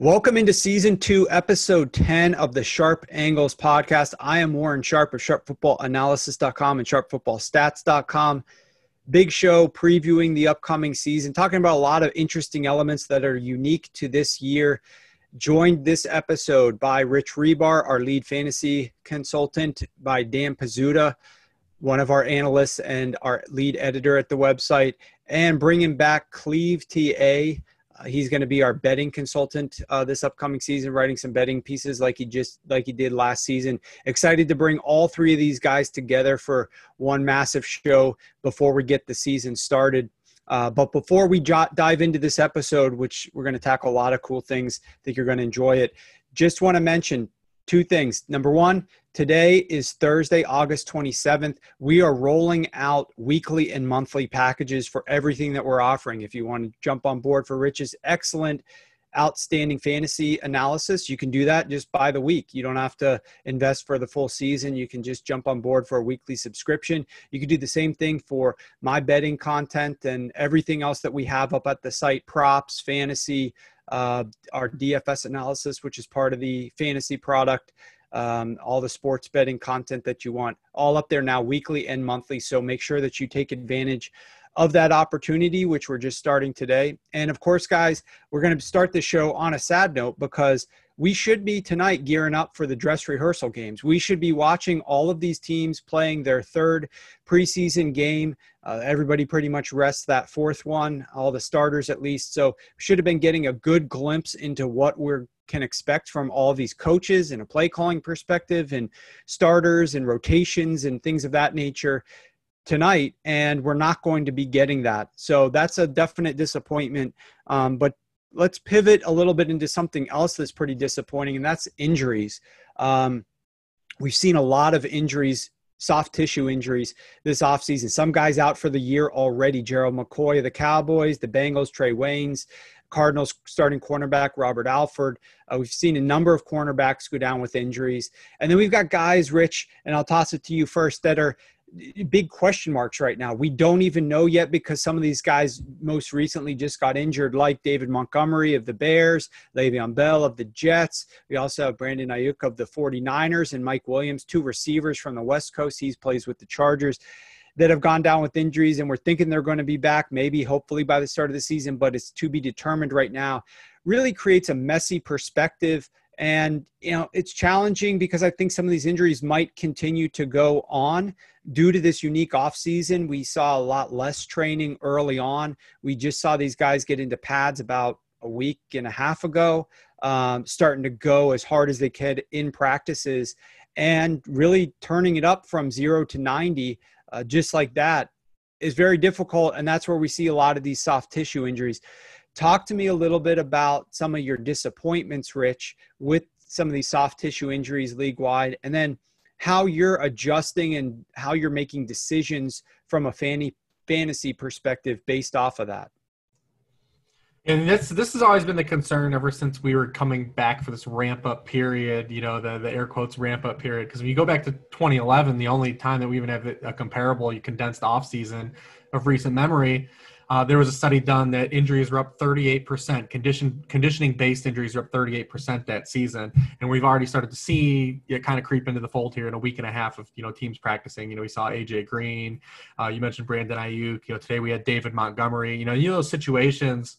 Welcome into season two, episode 10 of the Sharp Angles podcast. I am Warren Sharp of sharpfootballanalysis.com and sharpfootballstats.com. Big show previewing the upcoming season, talking about a lot of interesting elements that are unique to this year. Joined this episode by Rich Hribar, our lead fantasy consultant, by Dan Pizzuta, one of our analysts and our lead editor at the website, and bringing back Cleve TA uh, he's going to be our betting consultant uh, this upcoming season, writing some betting pieces like he just like he did last season. Excited to bring all three of these guys together for one massive show before we get the season started. Uh, but before we dive into this episode, which we're going to tackle a lot of cool things, I think you're going to enjoy it. Just want to mention two things. Number one, today is Thursday, August 27th. We are rolling out weekly and monthly packages for everything that we're offering. If you want to jump on board for Rich's excellent, outstanding fantasy analysis, you can do that just by the week. You don't have to invest for the full season. You can just jump on board for a weekly subscription. You can do the same thing for my betting content and everything else that we have up at the site props, fantasy, uh, our DFS analysis, which is part of the fantasy product, um, all the sports betting content that you want, all up there now, weekly and monthly. So make sure that you take advantage of that opportunity, which we're just starting today. And of course, guys, we're going to start the show on a sad note because we should be tonight gearing up for the dress rehearsal games. We should be watching all of these teams playing their third preseason game. Uh, everybody pretty much rests that fourth one, all the starters at least. So should have been getting a good glimpse into what we're can expect from all these coaches and a play calling perspective and starters and rotations and things of that nature tonight and we're not going to be getting that so that's a definite disappointment um, but let's pivot a little bit into something else that's pretty disappointing, and that's injuries. Um, we've seen a lot of injuries, soft tissue injuries this offseason. Some guys out for the year already. Gerald McCoy of the Cowboys, the Bengals, Trae Waynes, Cardinals starting cornerback Robert Alford. Uh, we've seen a number of cornerbacks go down with injuries. And then we've got guys, Rich, and I'll toss it to you first, that are big question marks right now. We don't even know yet because some of these guys most recently just got injured, like David Montgomery of the Bears, Le'Veon Bell of the Jets. We also have Brandon Aiyuk of the 49ers and Mike Williams, two receivers from the West Coast. He plays with the Chargers that have gone down with injuries and we're thinking they're going to be back maybe hopefully by the start of the season but it's to be determined right now really creates a messy perspective and, you know, it's challenging because I think some of these injuries might continue to go on due to this unique offseason. We saw a lot less training early on. We just saw these guys get into pads about a week and a half ago, um, starting to go as hard as they could in practices and really turning it up from zero to 90 uh, just like that is very difficult. And that's where we see a lot of these soft tissue injuries. Talk to me a little bit about some of your disappointments, Rich, with some of these soft tissue injuries league wide, and then how you're adjusting and how you're making decisions from a fanny, fantasy perspective based off of that. And this this has always been the concern ever since we were coming back for this ramp up period, you know, the, the air quotes ramp up period. Because when you go back to 2011, the only time that we even have a comparable condensed off season of recent memory, uh, there was a study done that injuries were up 38%. Condition conditioning based injuries are up 38% that season, and we've already started to see it kind of creep into the fold here in a week and a half of you know teams practicing. You know, we saw AJ Green. Uh, you mentioned Brandon Aiyuk. You know, today we had David Montgomery. You know, you know those situations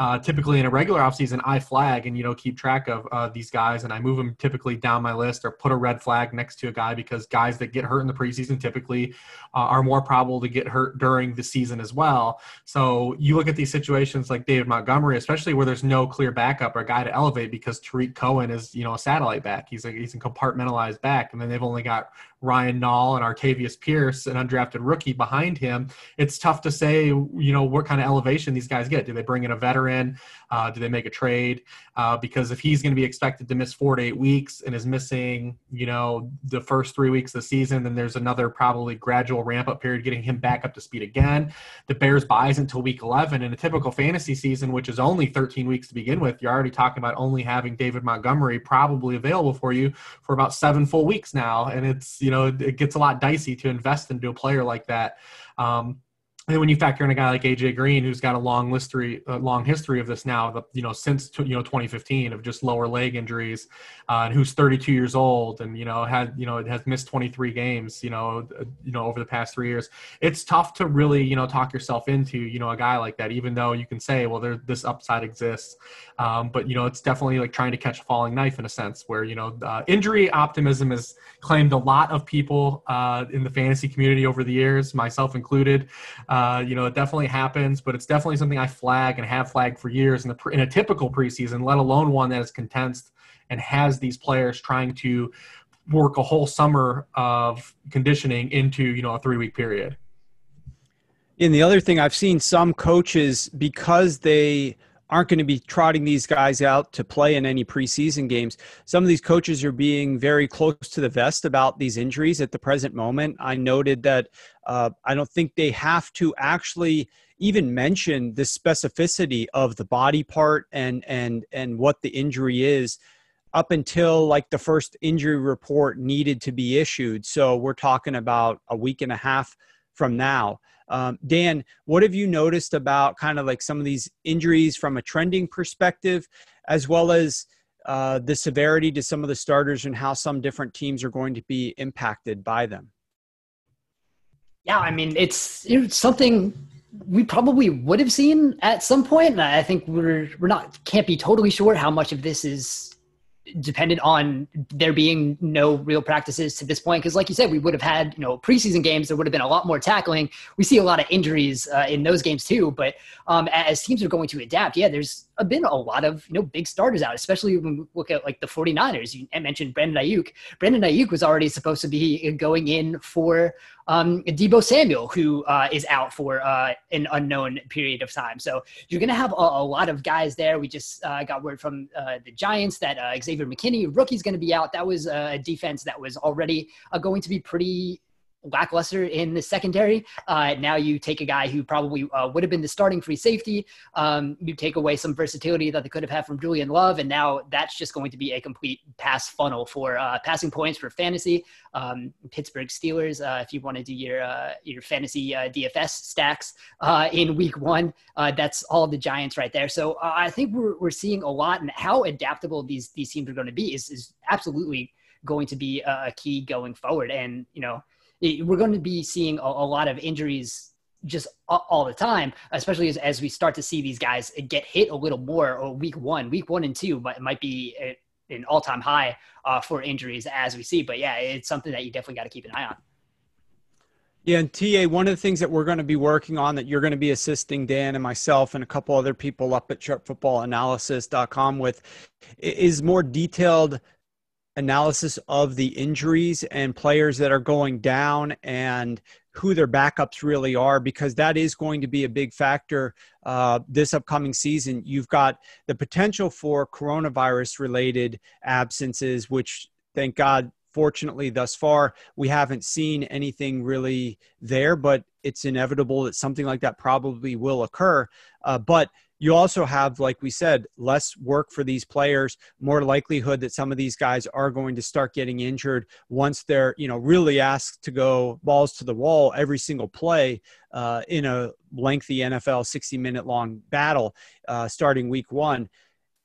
uh, typically in a regular offseason, I flag and you know keep track of uh, these guys, and I move them typically down my list or put a red flag next to a guy because guys that get hurt in the preseason typically uh, are more probable to get hurt during the season as well. So you look at these situations like David Montgomery, especially where there's no clear backup or guy to elevate because Tarik Cohen is you know a satellite back. He's a he's a compartmentalized back, and then they've only got Ryan Nall and Artavis Pierce, an undrafted rookie behind him. It's tough to say you know what kind of elevation these guys get. Do they bring in a veteran? In? Uh, do they make a trade? Uh, because if he's going to be expected to miss four to eight weeks and is missing, you know, the first three weeks of the season, then there's another probably gradual ramp up period getting him back up to speed again. The Bears buys until week 11 in a typical fantasy season, which is only 13 weeks to begin with. You're already talking about only having David Montgomery probably available for you for about seven full weeks now, and it's you know it gets a lot dicey to invest into a player like that. Um, and then when you factor in a guy like AJ Green, who's got a long history, a long history of this now, you know, since you know 2015 of just lower leg injuries, uh, and who's 32 years old, and you know had you know has missed 23 games, you know, uh, you know over the past three years, it's tough to really you know talk yourself into you know a guy like that, even though you can say, well, there this upside exists, um, but you know it's definitely like trying to catch a falling knife in a sense, where you know uh, injury optimism has claimed a lot of people uh, in the fantasy community over the years, myself included. Uh, uh, you know, it definitely happens, but it's definitely something I flag and have flagged for years in, the, in a typical preseason, let alone one that is condensed and has these players trying to work a whole summer of conditioning into, you know, a three week period. And the other thing I've seen some coaches, because they – aren't going to be trotting these guys out to play in any preseason games. Some of these coaches are being very close to the vest about these injuries at the present moment. I noted that uh, I don't think they have to actually even mention the specificity of the body part and and and what the injury is up until like the first injury report needed to be issued. So we're talking about a week and a half from now. Um, Dan, what have you noticed about kind of like some of these injuries from a trending perspective, as well as uh, the severity to some of the starters and how some different teams are going to be impacted by them? Yeah, I mean, it's, it's something we probably would have seen at some point. And I think we're we're not can't be totally sure how much of this is dependent on there being no real practices to this point. Because like you said we would have had you know preseason games there would have been a lot more tackling. We see a lot of injuries uh, in those games too but um, as teams are going to adapt yeah there's been a lot of you know big starters out especially when we look at like the 49ers you mentioned Brandon Aiyuk Brandon Aiyuk was already supposed to be going in for um, Deebo Samuel, who uh, is out for uh, an unknown period of time. So you're going to have a, a, lot of guys there. We just uh, got word from uh, the Giants that uh, Xavier McKinney, rookie's going to be out. That was a defense that was already uh, going to be pretty lackluster in the secondary. Uh, now you take a guy who probably uh, would have been the starting free safety. Um, you take away some versatility that they could have had from Julian Love, and now that's just going to be a complete pass funnel for uh, passing points for fantasy. Um, Pittsburgh Steelers, uh, if you want to do your uh, your fantasy uh, DFS stacks in Week One, that's all the Giants right there. So I think we're we're seeing a lot, and how adaptable these these teams are going to be is is absolutely going to be a key going forward. And you know we're going to be seeing a, a lot of injuries just all the time, especially as, as we start to see these guys get hit a little more. Or week one, week one and two might, might be a, an all time high uh, for injuries as we see. But yeah, it's something that you definitely got to keep an eye on. Yeah, and TA, one of the things that we're going to be working on that you're going to be assisting Dan and myself and a couple other people up at sharpfootballanalysis.com with is more detailed analysis of the injuries and players that are going down and who their backups really are because that is going to be a big factor uh, this upcoming season. You've got the potential for coronavirus related absences, which thank God, fortunately, thus far, we haven't seen anything really there, but it's inevitable that something like that probably will occur. Uh, but you also have, like we said, less work for these players, more likelihood that some of these guys are going to start getting injured once they're, you know, really asked to go balls to the wall every single play uh, in a lengthy NFL 60 minute long battle uh, starting week one.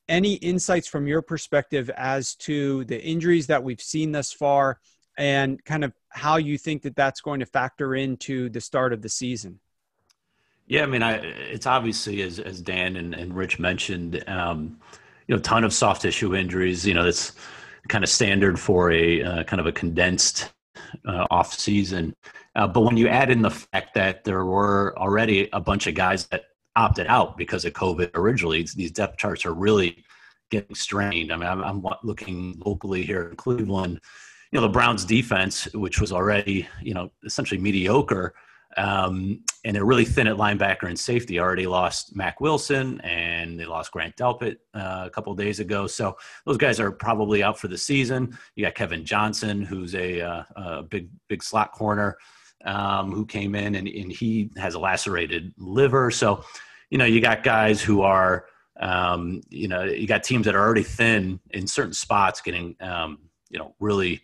Any insights from your perspective as to the injuries that we've seen thus far and kind of how you think that that's going to factor into the start of the season? Yeah, I mean, I, it's obviously as as Dan and, and Rich mentioned, um, you know, a ton of soft tissue injuries. You know, that's kind of standard for a uh, kind of a condensed uh, off season. Uh, but when you add in the fact that there were already a bunch of guys that opted out because of COVID originally, these depth charts are really getting strained. I mean, I'm, I'm looking locally here in Cleveland. You know, the Browns defense, which was already you know essentially mediocre Um, and they're really thin at linebacker and safety. Already lost Mack Wilson and they lost Grant Delpit uh, a couple days ago. So those guys are probably out for the season. You got Kevin Johnson, who's a, uh, a big big slot corner, um, who came in and, and he has a lacerated liver. So you know you got guys who are um, you know you got teams that are already thin in certain spots, getting um, you know really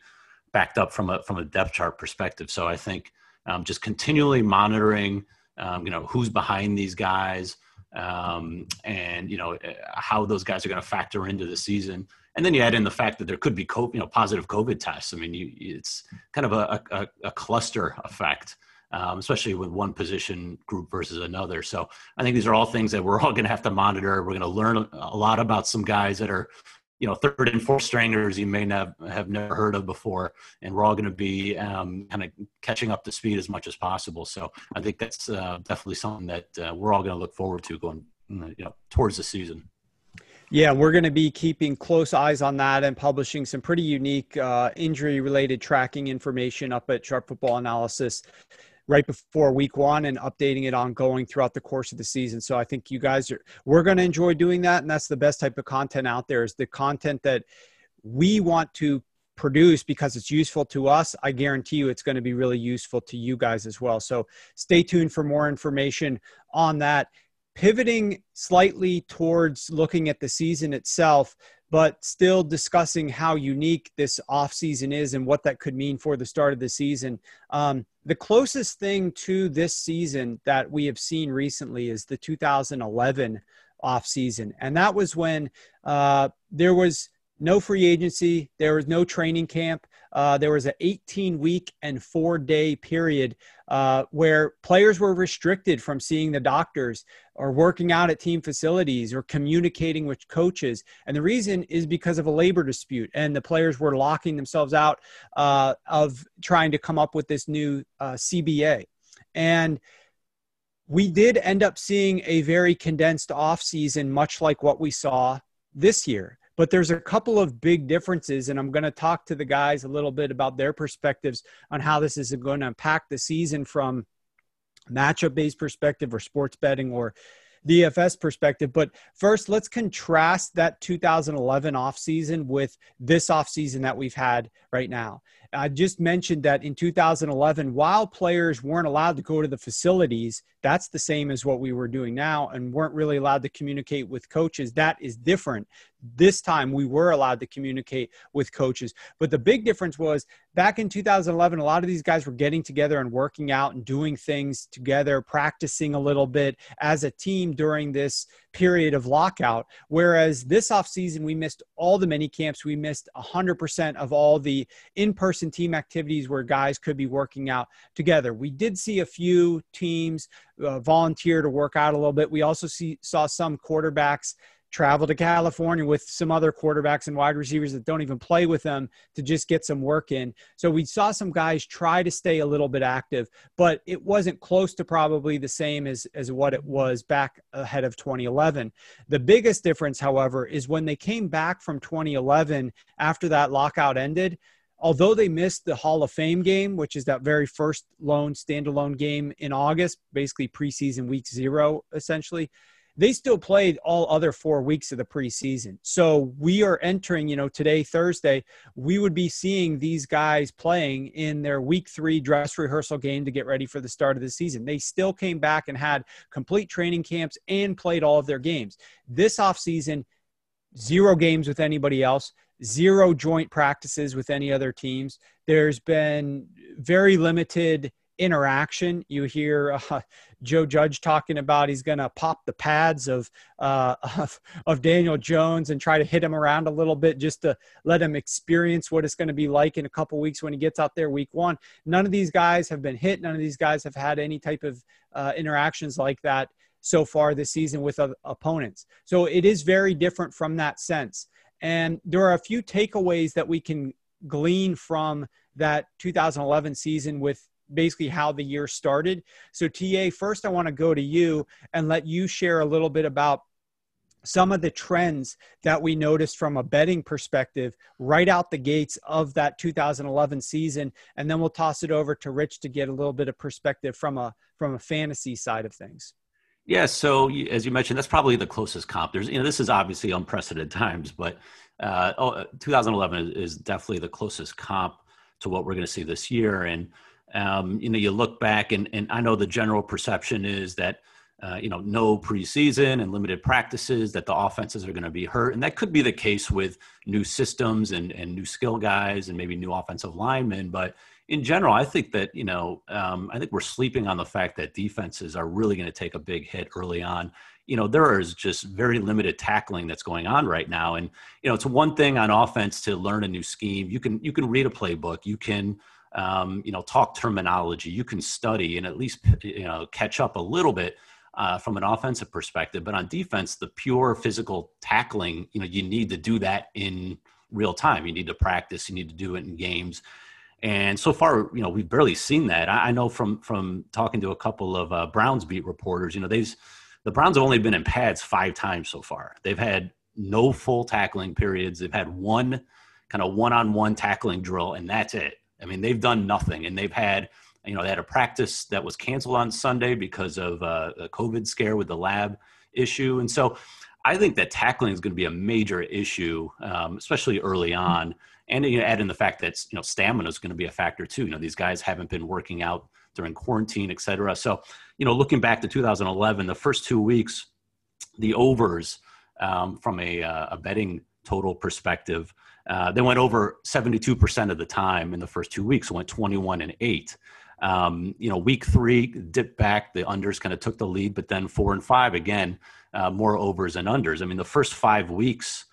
backed up from a from a depth chart perspective. So I think um, just continually monitoring, um, you know, who's behind these guys, um, and you know eh, how those guys are going to factor into the season. And then you add in the fact that there could be, you know, positive COVID tests. I mean, you, it's kind of a, a, a cluster effect. Um, especially with one position group versus another. So I think these are all things that we're all going to have to monitor. We're going to learn a lot about some guys that are you know third and fourth stringers you may not have never heard of before and we're all going to be um, kind of catching up to speed as much as possible so i think that's uh, definitely something that uh, we're all going to look forward to going you know towards the season yeah, we're going to be keeping close eyes on that and publishing some pretty unique uh, injury related tracking information up at Sharp Football Analysis right before week one and updating it ongoing throughout the course of the season. So I think you guys are, we're going to enjoy doing that. And that's the best type of content out there is the content that we want to produce because it's useful to us. I guarantee you it's going to be really useful to you guys as well. So stay tuned for more information on that. Pivoting slightly towards looking at the season itself, but still discussing how unique this offseason is and what that could mean for the start of the season. Um, the closest thing to this season that we have seen recently is the 2011 offseason. And that was when uh, there was no free agency, there was no training camp. Uh, there was an 18 week and four day period uh, where players were restricted from seeing the doctors or working out at team facilities or communicating with coaches. And the reason is because of a labor dispute, and the players were locking themselves out uh, of trying to come up with this new uh, CBA. And we did end up seeing a very condensed offseason, much like what we saw this year. But there's a couple of big differences, and I'm going to talk to the guys a little bit about their perspectives on how this is going to impact the season from matchup based perspective or sports betting or DFS perspective. But first, let's contrast that 2011 offseason with this offseason that we've had right now. I just mentioned that in 2011, while players weren't allowed to go to the facilities, that's the same as what we were doing now, and weren't really allowed to communicate with coaches. That is different. This time we were allowed to communicate with coaches. But the big difference was back in 2011, a lot of these guys were getting together and working out and doing things together, practicing a little bit as a team during this period of lockout. Whereas this offseason, we missed all the mini camps. We missed 100% of all the in person team activities where guys could be working out together. We did see a few teams uh, volunteer to work out a little bit. We also see, saw some quarterbacks travel to California with some other quarterbacks and wide receivers that don't even play with them to just get some work in. So we saw some guys try to stay a little bit active, but it wasn't close to probably the same as, as what it was back ahead of 2011. The biggest difference, however, is when they came back from 2011 after that lockout ended. Although they missed the Hall of Fame game, which is that very first lone standalone game in August, basically preseason week zero, essentially, they still played all other four weeks of the preseason. So we are entering, you know, today, Thursday, we would be seeing these guys playing in their week three dress rehearsal game to get ready for the start of the season. They still came back and had complete training camps and played all of their games. This offseason, zero games with anybody else, zero joint practices with any other teams. There's been very limited interaction. You hear uh, Joe Judge talking about he's going to pop the pads of, uh, of, of Daniel Jones and try to hit him around a little bit just to let him experience what it's going to be like in a couple weeks when he gets out there week one. None of these guys have been hit. None of these guys have had any type of uh, interactions like that so far this season with opponents. So it is very different from that sense. And there are a few takeaways that we can glean from that 2011 season with basically how the year started. So, TA, first I want to go to you and let you share a little bit about some of the trends that we noticed from a betting perspective right out the gates of that 2011 season and then we'll toss it over to rich to get a little bit of perspective from a from a fantasy side of things yeah so as you mentioned that's probably the closest comp there's you know this is obviously unprecedented times but uh, oh, 2011 is definitely the closest comp to what we're going to see this year and um, you know you look back and, and i know the general perception is that uh, you know, no preseason and limited practices, that the offenses are going to be hurt. And that could be the case with new systems and, and new skill guys and maybe new offensive linemen. But in general, I think that, you know, um, I think we're sleeping on the fact that defenses are really going to take a big hit early on. You know, there is just very limited tackling that's going on right now. And, you know, it's one thing on offense to learn a new scheme. You can, you can read a playbook, you can, um, you know, talk terminology, you can study and at least, you know, catch up a little bit uh, from an offensive perspective. But on defense, the pure physical tackling, you know, you need to do that in real time. You need to practice. You need to do it in games. And so far, you know, we've barely seen that. I, I know from from talking to a couple of uh, Browns beat reporters, you know, they've the Browns have only been in pads five times so far. They've had no full tackling periods. They've had one kind of one-on-one tackling drill, and that's it. I mean, they've done nothing, and they've had you know, they had a practice that was canceled on Sunday because of uh, a COVID scare with the lab issue. And so I think that tackling is going to be a major issue, um, especially early on. And you know, add in the fact that you know stamina is going to be a factor too. You know, these guys haven't been working out during quarantine, et cetera. So, you know, looking back to 2011, the first two weeks, the overs um, from a, uh, a betting total perspective, uh, they went over 72% of the time in the first two weeks, went 21 and 8. Um, you know, week three dipped back. The unders kind of took the lead, but then four and five again, uh, more overs and unders. I mean, the first five weeks,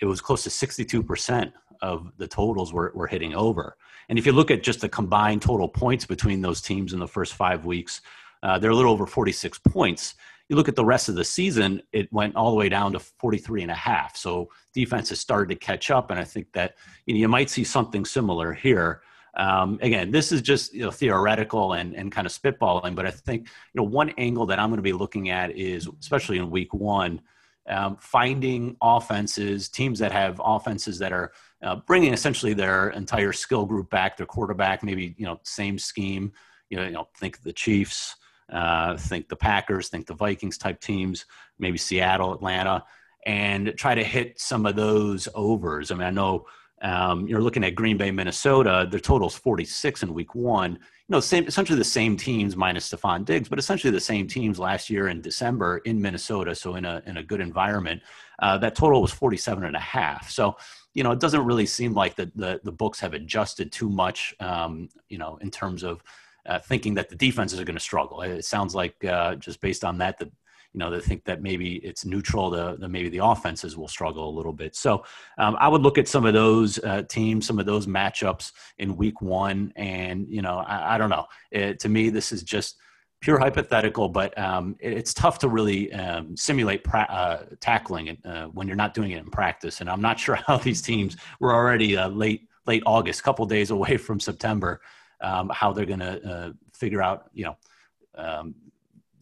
it was close to 62% of the totals were, were hitting over. And if you look at just the combined total points between those teams in the first five weeks, uh, they're a little over 46 points. You look at the rest of the season, it went all the way down to 43 and a half. So defense has started to catch up. And I think that you, know, you might see something similar here. Um, again, this is just you know, theoretical and, and kind of spitballing, but I think you know one angle that I'm going to be looking at is, especially in week one, um, finding offenses, teams that have offenses that are uh, bringing essentially their entire skill group back, their quarterback, maybe you know same scheme. You know, you know think the Chiefs, uh, think the Packers, think the Vikings type teams, maybe Seattle, Atlanta, and try to hit some of those overs. I mean, I know um, you're looking at Green Bay, Minnesota. Their total is 46 in Week One. You know, same essentially the same teams minus Stefon Diggs, but essentially the same teams last year in December in Minnesota. So in a in a good environment, uh, that total was 47 and a half. So you know, it doesn't really seem like the the, the books have adjusted too much. Um, you know, in terms of uh, thinking that the defenses are going to struggle. It sounds like uh, just based on that, the you know, they think that maybe it's neutral, the maybe the offenses will struggle a little bit. So um, I would look at some of those uh, teams, some of those matchups in week one. And, you know, I, I don't know. It, to me, this is just pure hypothetical, but um, it, it's tough to really um, simulate pra- uh, tackling uh, when you're not doing it in practice. And I'm not sure how these teams were already uh, late, late August, couple days away from September, um, how they're going to uh, figure out, you know, um,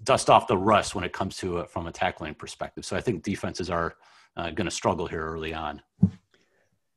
dust off the rust when it comes to it from a tackling perspective. So I think defenses are uh, going to struggle here early on.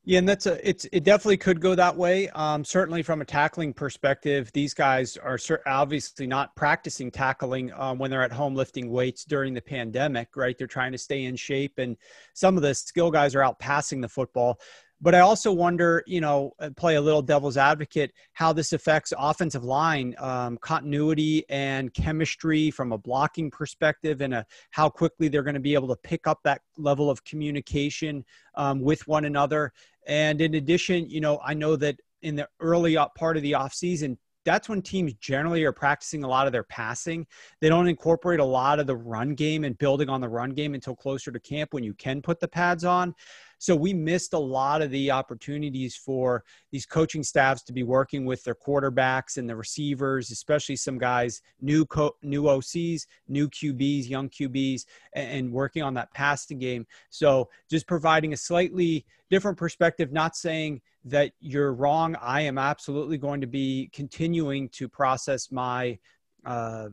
Yeah, and that's a it's it definitely could go that way. Um, certainly from a tackling perspective, these guys are obviously not practicing tackling um, when they're at home lifting weights during the pandemic, right? They're trying to stay in shape, and some of the skill guys are out passing the football. But I also wonder, you know, uh, play a little devil's advocate, how this affects offensive line um, continuity and chemistry from a blocking perspective, and a, how quickly they're going to be able to pick up that level of communication um, with one another. And in addition, you know, I know that in the early part of the offseason, that's when teams generally are practicing a lot of their passing. They don't incorporate a lot of the run game and building on the run game until closer to camp when you can put the pads on. So we missed a lot of the opportunities for these coaching staffs to be working with their quarterbacks and the receivers, especially some guys, new co- new OCs, new QBs, young QBs, and, and working on that passing game. So just providing a slightly different perspective, not saying that you're wrong. I am absolutely going to be continuing to process my uh,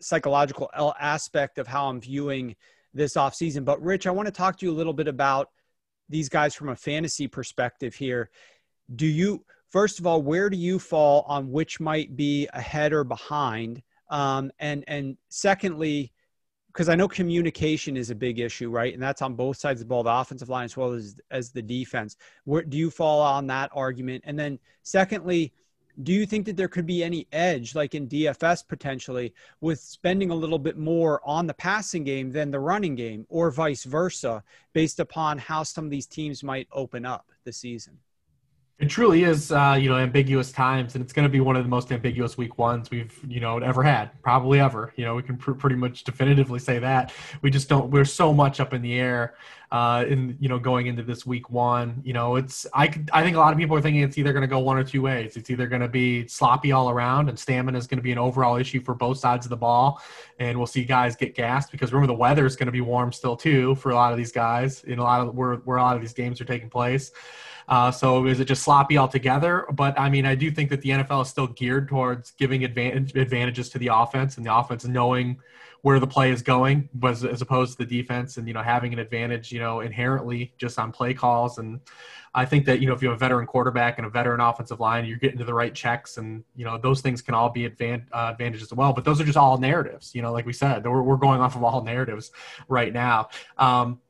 psychological aspect of how I'm viewing this offseason. But Rich, I want to talk to you a little bit about these guys from a fantasy perspective here. Do you, first of all, where do you fall on which might be ahead or behind? Um, and and secondly, because I know communication is a big issue, right? And that's on both sides of the ball, the offensive line as well as as the defense. Where do you fall on that argument? And then secondly, do you think that there could be any edge, like in DFS potentially, with spending a little bit more on the passing game than the running game, or vice versa, based upon how some of these teams might open up the season? It truly is, uh, you know, ambiguous times, and it's going to be one of the most ambiguous week ones we've, you know, ever had, probably ever. You know, we can pr- pretty much definitively say that. We just don't. We're so much up in the air, uh, in you know, going into this week one. You know, it's I I think a lot of people are thinking it's either going to go one or two ways. It's either going to be sloppy all around, and stamina is going to be an overall issue for both sides of the ball, and we'll see guys get gassed because remember the weather is going to be warm still too for a lot of these guys in a lot of where where a lot of these games are taking place. Uh, so is it just sloppy altogether? But I mean, I do think that the NFL is still geared towards giving advantage, advantages to the offense and the offense knowing where the play is going, as, as opposed to the defense, and you know having an advantage, you know, inherently just on play calls. And I think that you know if you have a veteran quarterback and a veteran offensive line, you're getting to the right checks, and you know those things can all be advan- uh, advantages as well. But those are just all narratives. You know, like we said, we're, we're going off of all narratives right now. Um,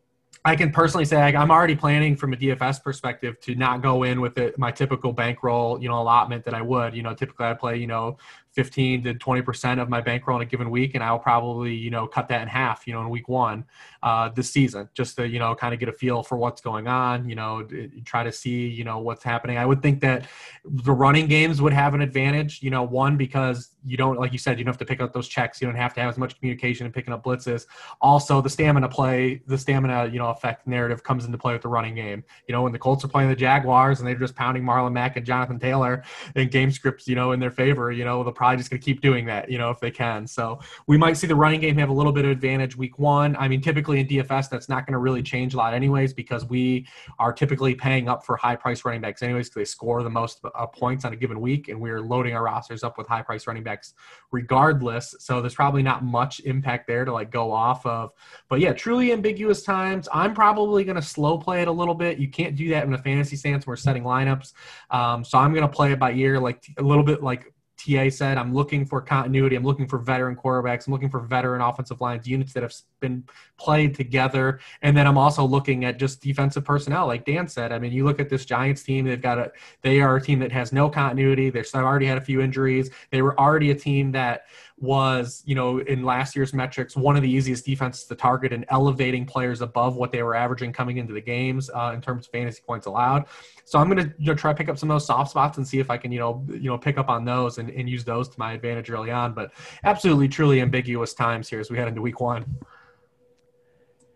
I can personally say I'm already planning from a DFS perspective to not go in with it, my typical bankroll, you know, allotment that I would. You know, typically I play, you know, 15 to 20 percent of my bankroll in a given week, and I'll probably you know cut that in half, you know, in week one uh, this season, just to you know kind of get a feel for what's going on. You know, try to see you know what's happening. I would think that the running games would have an advantage. You know, one because you don't like you said you don't have to pick up those checks. You don't have to have as much communication and picking up blitzes. Also, the stamina play, the stamina you know effect narrative comes into play with the running game. You know, when the Colts are playing the Jaguars and they're just pounding Marlon Mack and Jonathan Taylor and game scripts, you know, in their favor, you know, the probably just going to keep doing that, you know, if they can. So we might see the running game have a little bit of advantage week one. I mean, typically in DFS, that's not going to really change a lot, anyways, because we are typically paying up for high price running backs, anyways, because they score the most uh, points on a given week, and we're loading our rosters up with high price running backs regardless. So there's probably not much impact there to like go off of. But yeah, truly ambiguous times. I'm probably going to slow play it a little bit. You can't do that in a fantasy stance. We're setting lineups. Um, so I'm going to play it by ear, like a little bit like TA said, I'm looking for continuity. I'm looking for veteran quarterbacks. I'm looking for veteran offensive lines, units that have been played together. And then I'm also looking at just defensive personnel, like Dan said. I mean, you look at this Giants team, they've got a, they are a team that has no continuity. They've already had a few injuries. They were already a team that was, you know, in last year's metrics, one of the easiest defenses to target and elevating players above what they were averaging coming into the games uh, in terms of fantasy points allowed. So I'm going to you know, try to pick up some of those soft spots and see if I can, you know, you know, pick up on those and, and use those to my advantage early on. But absolutely, truly ambiguous times here as we head into week one.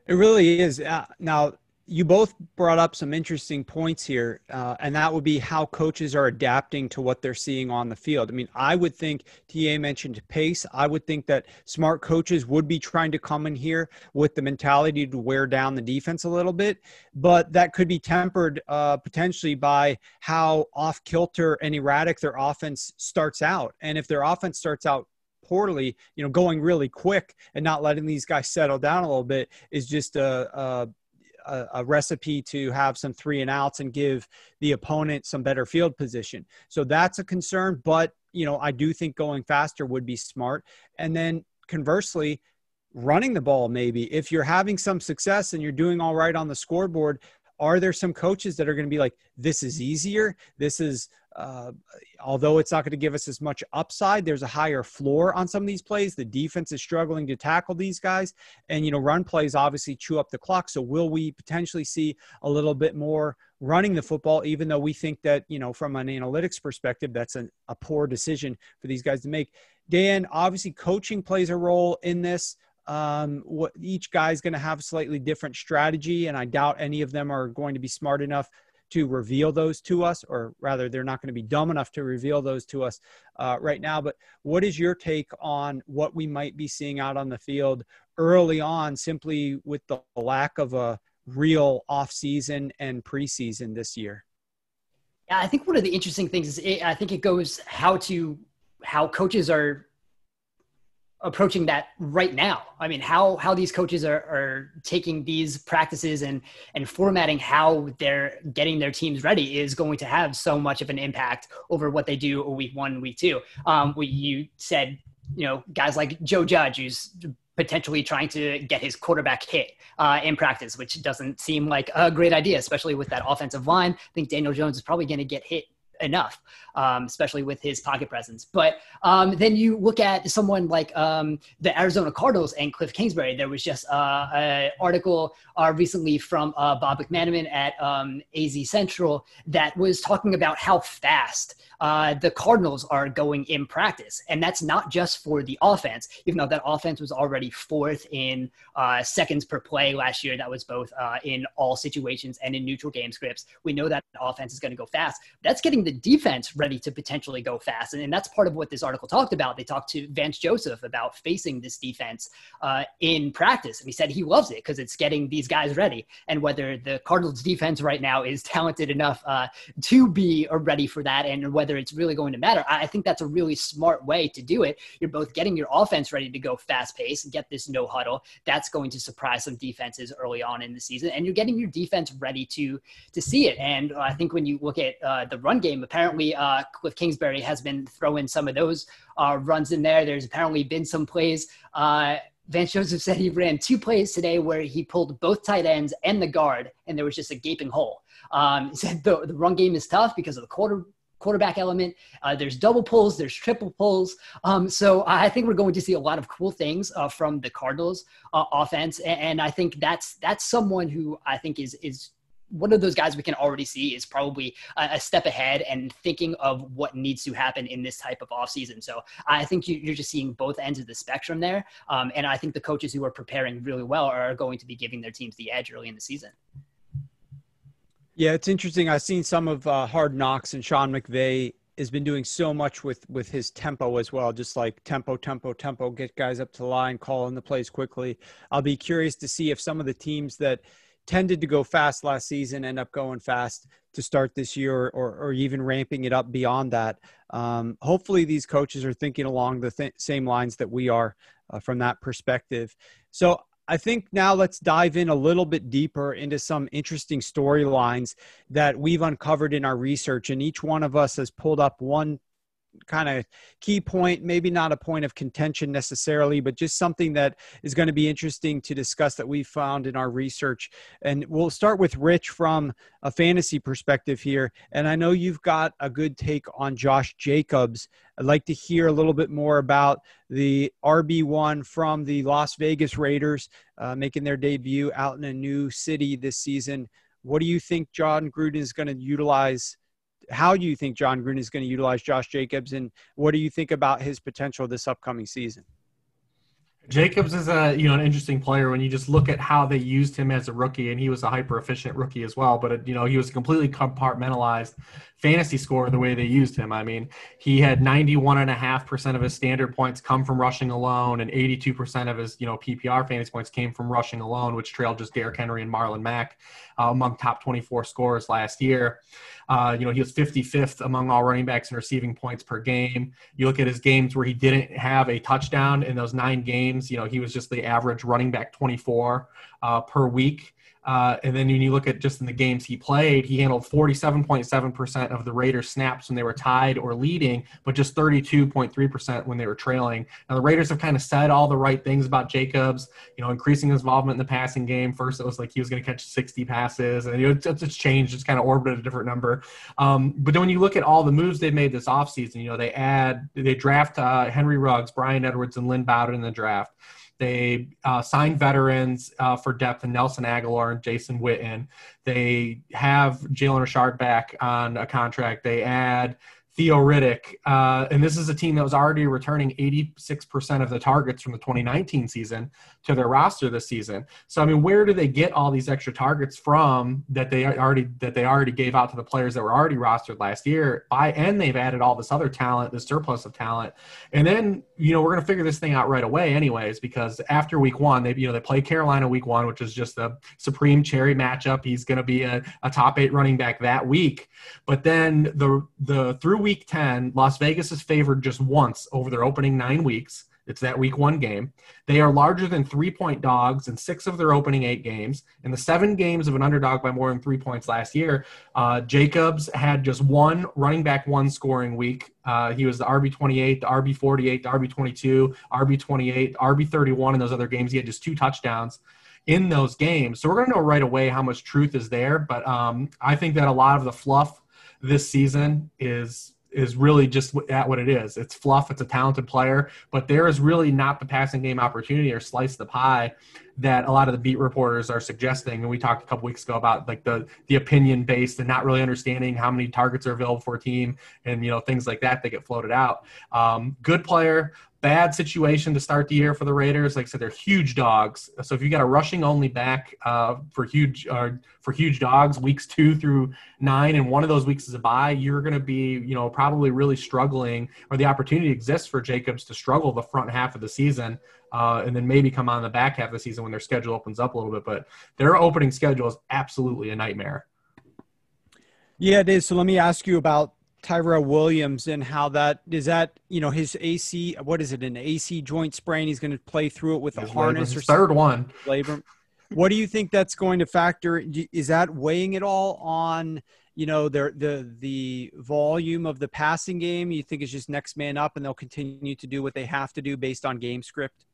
It really is. Uh, now, you both brought up some interesting points here, uh, and that would be how coaches are adapting to what they're seeing on the field. I mean, I would think TA mentioned pace. I would think that smart coaches would be trying to come in here with the mentality to wear down the defense a little bit, but that could be tempered uh, potentially by how off kilter and erratic their offense starts out. And if their offense starts out poorly, you know, going really quick and not letting these guys settle down a little bit is just a, a a, a, recipe to have some three and outs and give the opponent some better field position. So that's a concern, but you know, I do think going faster would be smart. And then conversely, running the ball maybe if you're having some success and you're doing all right on the scoreboard, are there some coaches that are going to be like, this is easier? This is uh, although it's not going to give us as much upside, there's a higher floor on some of these plays. The defense is struggling to tackle these guys, and you know, run plays obviously chew up the clock. So, will we potentially see a little bit more running the football, even though we think that you know, from an analytics perspective, that's a, a poor decision for these guys to make? Dan, obviously, coaching plays a role in this. Um, what each guy's going to have a slightly different strategy, and I doubt any of them are going to be smart enough to reveal those to us, or rather, they're not going to be dumb enough to reveal those to us uh, right now. But what is your take on what we might be seeing out on the field early on, simply with the lack of a real off-season and preseason this year? Yeah, I think one of the interesting things is it, I think it goes how to how coaches are approaching that right now. I mean, how how these coaches are, are taking these practices and and formatting how they're getting their teams ready is going to have so much of an impact over what they do week one, week two. Um, we, you said, you know, guys like Joe Judge, who's potentially trying to get his quarterback hit uh, in practice, which doesn't seem like a great idea, especially with that offensive line. I think Daniel Jones is probably going to get hit enough, um, especially with his pocket presence. But um, then you look at someone like um, the Arizona Cardinals and Cliff Kingsbury. There was just uh, an article uh, recently from uh, Bob McManaman at um, AZ Central that was talking about how fast uh, the Cardinals are going in practice. And that's not just for the offense, even though that offense was already fourth in uh, seconds per play last year. That was both uh, in all situations and in neutral game scripts. We know that offense is going to go fast. That's getting the defense ready to potentially go fast. And, and that's part of what this article talked about. They talked to Vance Joseph about facing this defense uh, in practice. And he said he loves it because it's getting these guys ready. And whether the Cardinals defense right now is talented enough uh, to be ready for that and whether it's really going to matter. I think that's a really smart way to do it. You're both getting your offense ready to go fast pace and get this no huddle. That's going to surprise some defenses early on in the season, and you're getting your defense ready to to see it. And I think when you look at uh, the run game, apparently uh, Cliff Kingsbury has been throwing some of those uh, runs in there. There's apparently been some plays. Uh, Vance Joseph said he ran two plays today where he pulled both tight ends and the guard, and there was just a gaping hole. Um, he said the, the run game is tough because of the quarter quarterback element. Uh, there's double pulls, there's triple pulls. Um, so I think we're going to see a lot of cool things uh, from the Cardinals uh, offense, and, and, I think that's that's someone who I think is is one of those guys we can already see is probably a, a step ahead and thinking of what needs to happen in this type of offseason. So I think you, are just seeing both ends of the spectrum there. Um, and I think the coaches who are preparing really well are going to be giving their teams the edge early in the season. Yeah, it's interesting. I've seen some of uh, Hard Knocks, and Sean McVay has been doing so much with with his tempo as well. Just like tempo, tempo, tempo, get guys up to line, call in the plays quickly. I'll be curious to see if some of the teams that tended to go fast last season end up going fast to start this year or, or even ramping it up beyond that. Um, hopefully, these coaches are thinking along the th- same lines that we are uh, from that perspective. So I think now let's dive in a little bit deeper into some interesting storylines that we've uncovered in our research. And each one of us has pulled up one kind of key point, maybe not a point of contention necessarily, but just something that is going to be interesting to discuss that we found in our research. And we'll start with Rich from a fantasy perspective here. And I know you've got a good take on Josh Jacobs. I'd like to hear a little bit more about the RB1 from the Las Vegas Raiders uh, making their debut out in a new city this season. What do you think Jon Gruden is going to utilize how do you think Jon Gruden is going to utilize Josh Jacobs, and what do you think about his potential this upcoming season? Jacobs is a you know an interesting player when you just look at how they used him as a rookie, and he was a hyper efficient rookie as well. But you know he was completely compartmentalized fantasy score the way they used him. I mean, he had 91.5% of his standard points come from rushing alone, and 82% of his, you know, PPR fantasy points came from rushing alone, which trailed just Derrick Henry and Marlon Mack uh, among top 24 scorers last year. Uh, you know, he was 55th among all running backs in receiving points per game. You look at his games where he didn't have a touchdown in those nine games, you know, he was just the average running back 24 uh, per week. Uh, and then when you look at just in the games he played, he handled 47.7% of the Raiders snaps when they were tied or leading, but just 32.3% when they were trailing. Now, the Raiders have kind of said all the right things about Jacobs, you know, increasing his involvement in the passing game. First, it was like he was going to catch 60 passes, and you know, it's, it's changed. It's kind of orbited a different number. Um, but then when you look at all the moves they've made this offseason, you know, they add, they draft uh, Henry Ruggs, Bryan Edwards, and Lynn Bowden in the draft. They uh, signed veterans uh, for depth and Nelson Agholor and Jason Witten. They have Jalen Richard back on a contract. They add Theo Riddick. Uh, and this is a team that was already returning 86% of the targets from the 2019 season to their roster this season. So I mean, where do they get all these extra targets from that they already that they already gave out to the players that were already rostered last year? By and they've added all this other talent, this surplus of talent. And then, you know, we're gonna figure this thing out right away anyways, because after week one, they you know, they play Carolina week one, which is just the supreme cherry matchup. He's gonna be a, a top eight running back that week. But then the the through week 10, Las Vegas is favored just once over their opening nine weeks. It's that week one game. They are larger than three point dogs in six of their opening eight games. In the seven games of an underdog by more than three points last year, uh, Jacobs had just one running back one scoring week. Uh, he was the RB 28, the RB 48, the RB 22, RB 28, RB 31 in those other games. He had just two touchdowns in those games. So we're going to know right away how much truth is there. But um, I think that a lot of the fluff this season is is really just at what it is. It's fluff. It's a talented player, but there is really not the passing game opportunity or slice the pie that a lot of the beat reporters are suggesting. And we talked a couple weeks ago about like the the opinion based and not really understanding how many targets are available for a team and you know things like that. They get floated out. Um, good player, bad situation to start the year for the Raiders. Like I said, they're huge dogs. So if you got a rushing only back uh, for huge uh, for huge dogs, weeks two through nine, and one of those weeks is a bye, you're going to be you know probably really struggling, or the opportunity exists for Jacobs to struggle the front half of the season. Uh, and then maybe come on the back half of the season when their schedule opens up a little bit. But their opening schedule is absolutely a nightmare. Yeah, it is. So let me ask you about Tyrell Williams and how that is that you know his AC what is it an AC joint sprain he's going to play through it with a harness or third one labor. What do you think that's going to factor? Is that weighing it all on you know the the the volume of the passing game? You think it's just next man up and they'll continue to do what they have to do based on game script?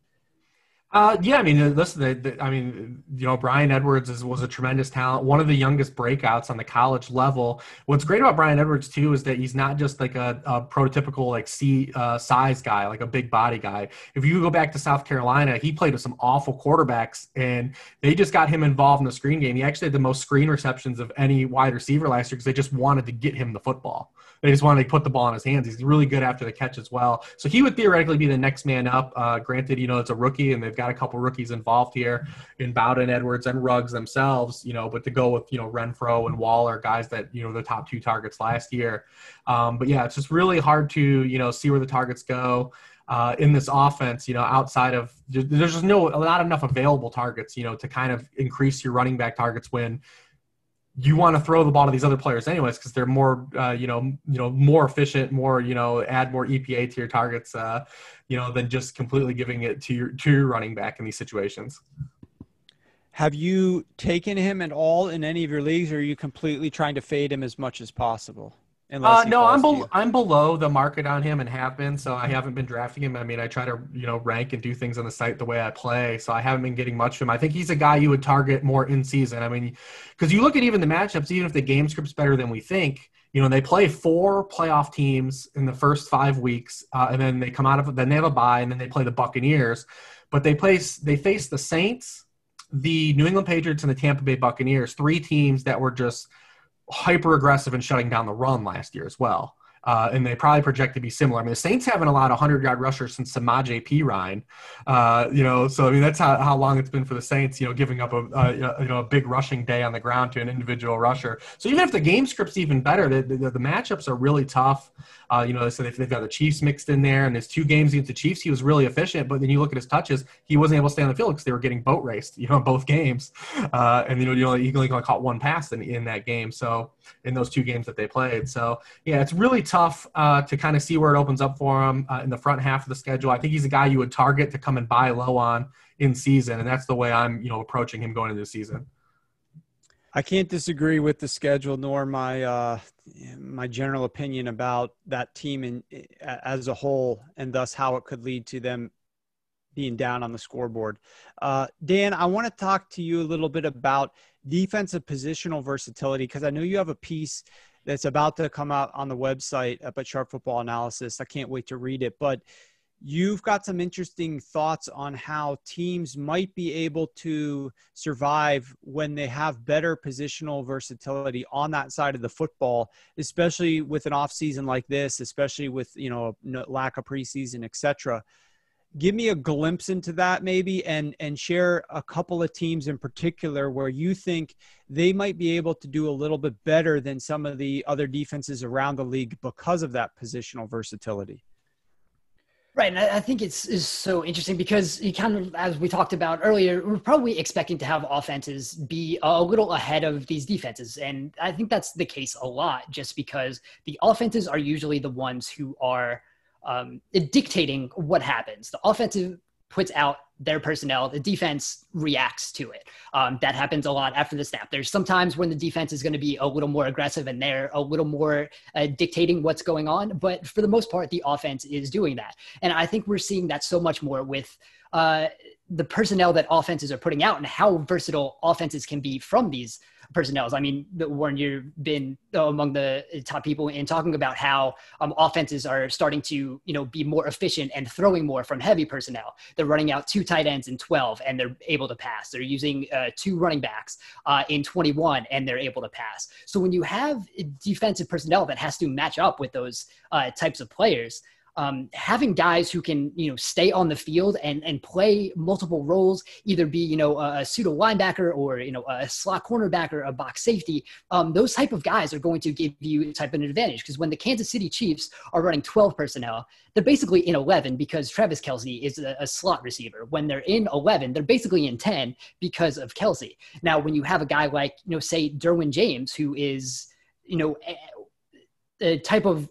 Uh, yeah, I mean, listen, the, the, I mean, you know, Bryan Edwards is, was a tremendous talent, one of the youngest breakouts on the college level. What's great about Bryan Edwards too is that he's not just like a, a prototypical like C uh, size guy, like a big body guy. If you go back to South Carolina, he played with some awful quarterbacks, and they just got him involved in the screen game. He actually had the most screen receptions of any wide receiver last year because they just wanted to get him the football. They just wanted to put the ball in his hands. He's really good after the catch as well. So he would theoretically be the next man up. Uh, granted, you know, it's a rookie, and they've got a couple rookies involved here in Bowden, Edwards, and Ruggs themselves, you know, but to go with, you know, Renfrow and Waller, guys that, you know, the top two targets last year. Um, but yeah, it's just really hard to, you know, see where the targets go. Uh, in this offense, you know, outside of there's just no not enough available targets, you know, to kind of increase your running back targets when you want to throw the ball to these other players anyways because they're more uh, you know you know more efficient more you know add more epa to your targets uh, you know than just completely giving it to your to your running back in these situations. Have you taken him at all in any of your leagues or are you completely trying to fade him as much as possible uh, no, I'm be- I'm below the market on him and have been, so I haven't been drafting him. I mean, I try to you know rank and do things on the site the way I play, so I haven't been getting much of him. I think he's a guy you would target more in season. I mean, because you look at even the matchups, even if the game script's better than we think, you know, they play four playoff teams in the first five weeks, uh, and then they come out of then they have a bye, and then they play the Buccaneers, but they place they face the Saints, the New England Patriots, and the Tampa Bay Buccaneers, three teams that were just hyper aggressive in shutting down the run last year as well. Uh, and they probably project to be similar. I mean, the Saints haven't allowed a 100 yard rusher since Samaje Perine. Uh, you know, so I mean, that's how, how long it's been for the Saints, you know, giving up a, a, you know, a big rushing day on the ground to an individual rusher. So even if the game script's even better, the, the, the matchups are really tough. Uh, you know, so they've, they've got the Chiefs mixed in there, and his two games against the Chiefs, he was really efficient. But then you look at his touches, he wasn't able to stay on the field because they were getting boat raced, you know, in both games. Uh, and you know, you know, he only caught one pass in, in that game. So in those two games that they played, so yeah, it's really tough uh, to kind of see where it opens up for him uh, in the front half of the schedule. I think he's a guy you would target to come and buy low on in season, and that's the way I'm, you know, approaching him going into the season. I can't disagree with the schedule nor my uh, my general opinion about that team in, as a whole, and thus how it could lead to them being down on the scoreboard. Uh, Dan, I want to talk to you a little bit about defensive positional versatility because I know you have a piece that's about to come out on the website up at Sharp Football Analysis. I can't wait to read it, but you've got some interesting thoughts on how teams might be able to survive when they have better positional versatility on that side of the football especially with an off season like this especially with you know lack of preseason etc give me a glimpse into that maybe and and share a couple of teams in particular where you think they might be able to do a little bit better than some of the other defenses around the league because of that positional versatility. Right, and I think it's is so interesting because you kind of, as we talked about earlier, we're probably expecting to have offenses be a little ahead of these defenses, and I think that's the case a lot, just because the offenses are usually the ones who are um, dictating what happens. The offensive puts out their personnel, the defense reacts to it. Um, that happens a lot after the snap. There's sometimes when the defense is going to be a little more aggressive and they're a little more uh, dictating what's going on. But for the most part, the offense is doing that. And I think we're seeing that so much more with uh, the personnel that offenses are putting out and how versatile offenses can be from these personnel. I mean, Warren, you've been among the top people in talking about how um, offenses are starting to, you know, be more efficient and throwing more from heavy personnel. They're running out two tight ends in 12 and they're able to pass. They're using uh, two running backs uh, in 21 and they're able to pass. So when you have defensive personnel that has to match up with those uh, types of players, um, having guys who can you know stay on the field and and play multiple roles, either be you know a, a pseudo linebacker or you know a slot cornerback or a box safety, um, those type of guys are going to give you type of an advantage because when the Kansas City Chiefs are running 12 personnel, they're basically in 11 because Travis Kelce is a, a slot receiver. When they're in 11, they're basically in 10 because of Kelsey. Now, when you have a guy like you know say Derwin James who is you know a type of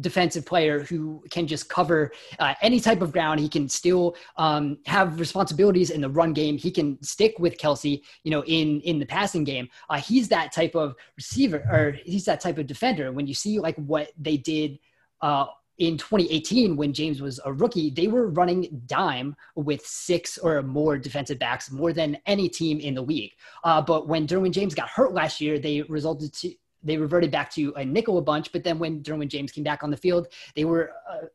defensive player who can just cover uh, any type of ground. He can still um, have responsibilities in the run game. He can stick with Kelce, you know, in in the passing game. Uh, he's that type of receiver, or he's that type of defender. When you see like what they did. Uh, in 2018, when James was a rookie, they were running dime with six or more defensive backs, more than any team in the league. Uh, but when Derwin James got hurt last year, they resulted to they reverted back to a nickel a bunch, but then when Derwin James came back on the field, they were uh,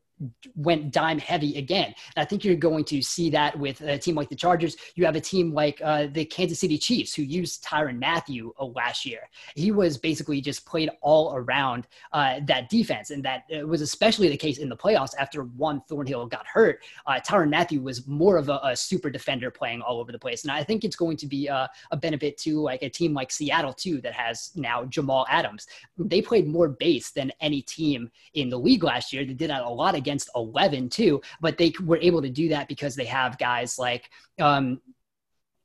went dime heavy again. And I think you're going to see that with a team like the Chargers. You have a team like uh, the Kansas City Chiefs who used Tyrann Mathieu uh, last year. He was basically just played all around uh, that defense. And that uh, was especially the case in the playoffs after Juan Thornhill got hurt. Uh, Tyrann Mathieu was more of a, a, super defender playing all over the place. And I think it's going to be a, a benefit to like a team like Seattle too that has now Jamal Adams. They played more base than any team in the league last year. They did a lot against 11 too, but they were able to do that because they have guys like um,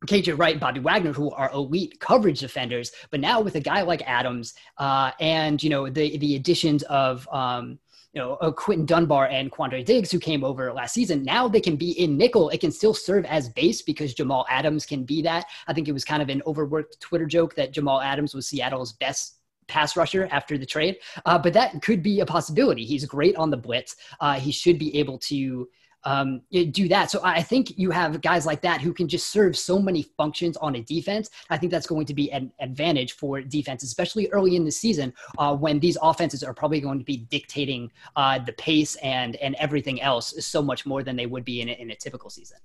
KJ Wright, Bobby Wagner, who are elite coverage defenders. But now with a guy like Adams uh, and you know the the additions of um, you know Quinton Dunbar and Quandre Diggs, who came over last season, now they can be in nickel. It can still serve as base because Jamal Adams can be that. I think it was kind of an overworked Twitter joke that Jamal Adams was Seattle's best pass rusher after the trade. Uh, but that could be a possibility. He's great on the blitz. Uh, he should be able to um, do that. So I think you have guys like that who can just serve so many functions on a defense. I think that's going to be an advantage for defense, especially early in the season uh, when these offenses are probably going to be dictating uh, the pace and and everything else so much more than they would be in a, in a typical season.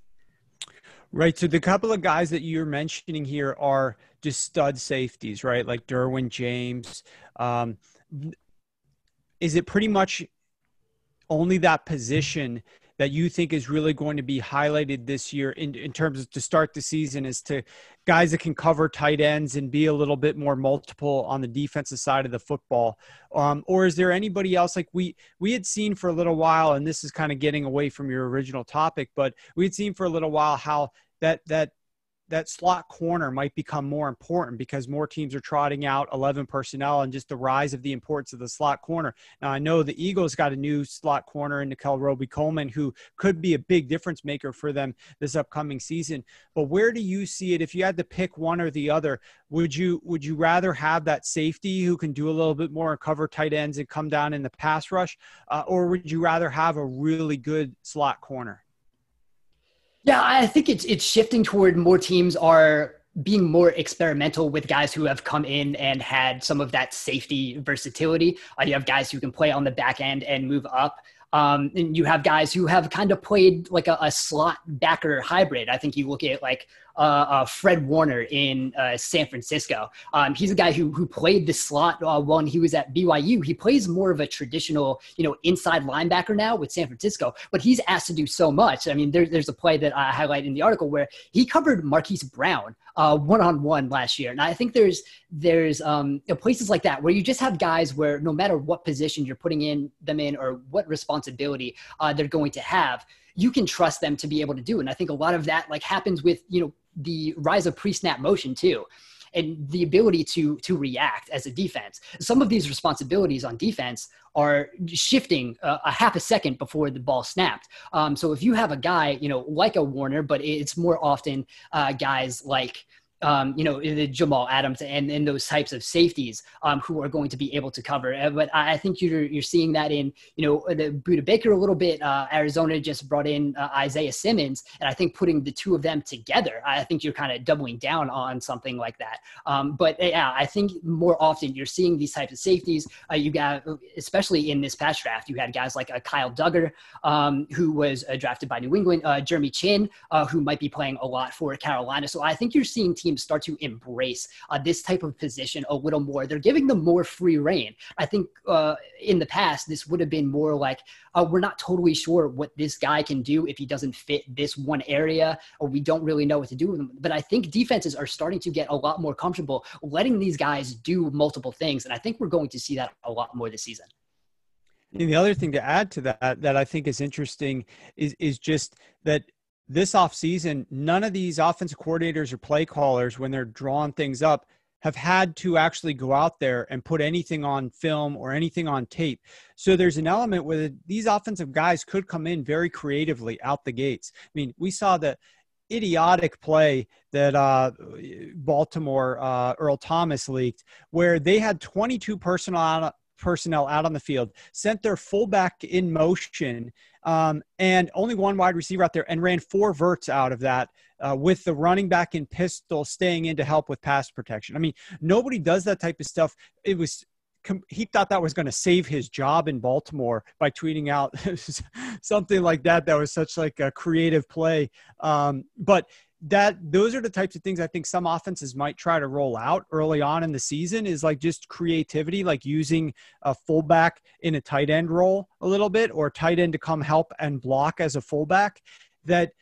Right. So the couple of guys that you're mentioning here are just stud safeties, right? Like Derwin James. Um, is it pretty much only that position that you think is really going to be highlighted this year in, in terms of to start the season as to guys that can cover tight ends and be a little bit more multiple on the defensive side of the football. Um, or is there anybody else? Like we we had seen for a little while and this is kind of getting away from your original topic but we had seen for a little while how that that that slot corner might become more important because more teams are trotting out 11 personnel and just the rise of the importance of the slot corner. Now, I know the Eagles got a new slot corner in Nickell Robey-Coleman who could be a big difference maker for them this upcoming season. But where do you see it? If you had to pick one or the other, would you would you rather have that safety who can do a little bit more and cover tight ends and come down in the pass rush, uh, or would you rather have a really good slot corner? Yeah, I think it's it's shifting toward more teams are being more experimental with guys who have come in and had some of that safety versatility. Uh, you have guys who can play on the back end and move up. Um, and you have guys who have kind of played like a, a slot backer hybrid. I think you look at like Fred Warner in uh, San Francisco. Um, he's a guy who who played the slot uh, when he was at BYU. He plays more of a traditional, you know, inside linebacker now with San Francisco, but he's asked to do so much. I mean, there, there's a play that I highlight in the article where he covered Marquise Brown one on one last year, and I think there's there's um, you know, places like that where you just have guys where no matter what position you're putting in them in or what responsibility uh, they're going to have you can trust them to be able to do. And I think a lot of that like happens with, you know, the rise of pre-snap motion too. and the ability to to react as a defense. Some of these responsibilities on defense are shifting a, a half a second before the ball snapped. Um, so if you have a guy, you know, like a Warner, but it's more often uh, guys like um, you know, the Jamal Adams and, and those types of safeties um, who are going to be able to cover. Uh, but I think you're you're seeing that in you know the Budda Baker a little bit. Uh, Arizona just brought in uh, Isaiah Simmons, and I think putting the two of them together, I think you're kind of doubling down on something like that. Um, but yeah, I think more often you're seeing these types of safeties. Uh, you got especially in this past draft, you had guys like uh, Kyle Dugger, um, who was uh, drafted by New England, Jeremy Chinn, who might be playing a lot for Carolina. So I think you're seeing teams start to embrace uh, this type of position a little more. They're giving them more free reign. I think uh, in the past, this would have been more like, uh, we're not totally sure what this guy can do if he doesn't fit this one area, or we don't really know what to do with him. But I think defenses are starting to get a lot more comfortable letting these guys do multiple things. And I think we're going to see that a lot more this season. And the other thing to add to that that I think is interesting is is just that this offseason, none of these offensive coordinators or play callers, when they're drawing things up, have had to actually go out there and put anything on film or anything on tape. So there's an element where these offensive guys could come in very creatively out the gates. I mean, we saw the idiotic play that uh, Baltimore uh, Earl Thomas leaked, where they had 22 personnel personnel out on the field, sent their fullback in motion, um, and only one wide receiver out there, and ran four verts out of that uh, with the running back in pistol staying in to help with pass protection. I mean, nobody does that type of stuff. It was he thought that was going to save his job in Baltimore by tweeting out something like that. That was such like a creative play. Um, but that those are the types of things I think some offenses might try to roll out early on in the season is like just creativity, like using a fullback in a tight end role a little bit or tight end to come help and block as a fullback that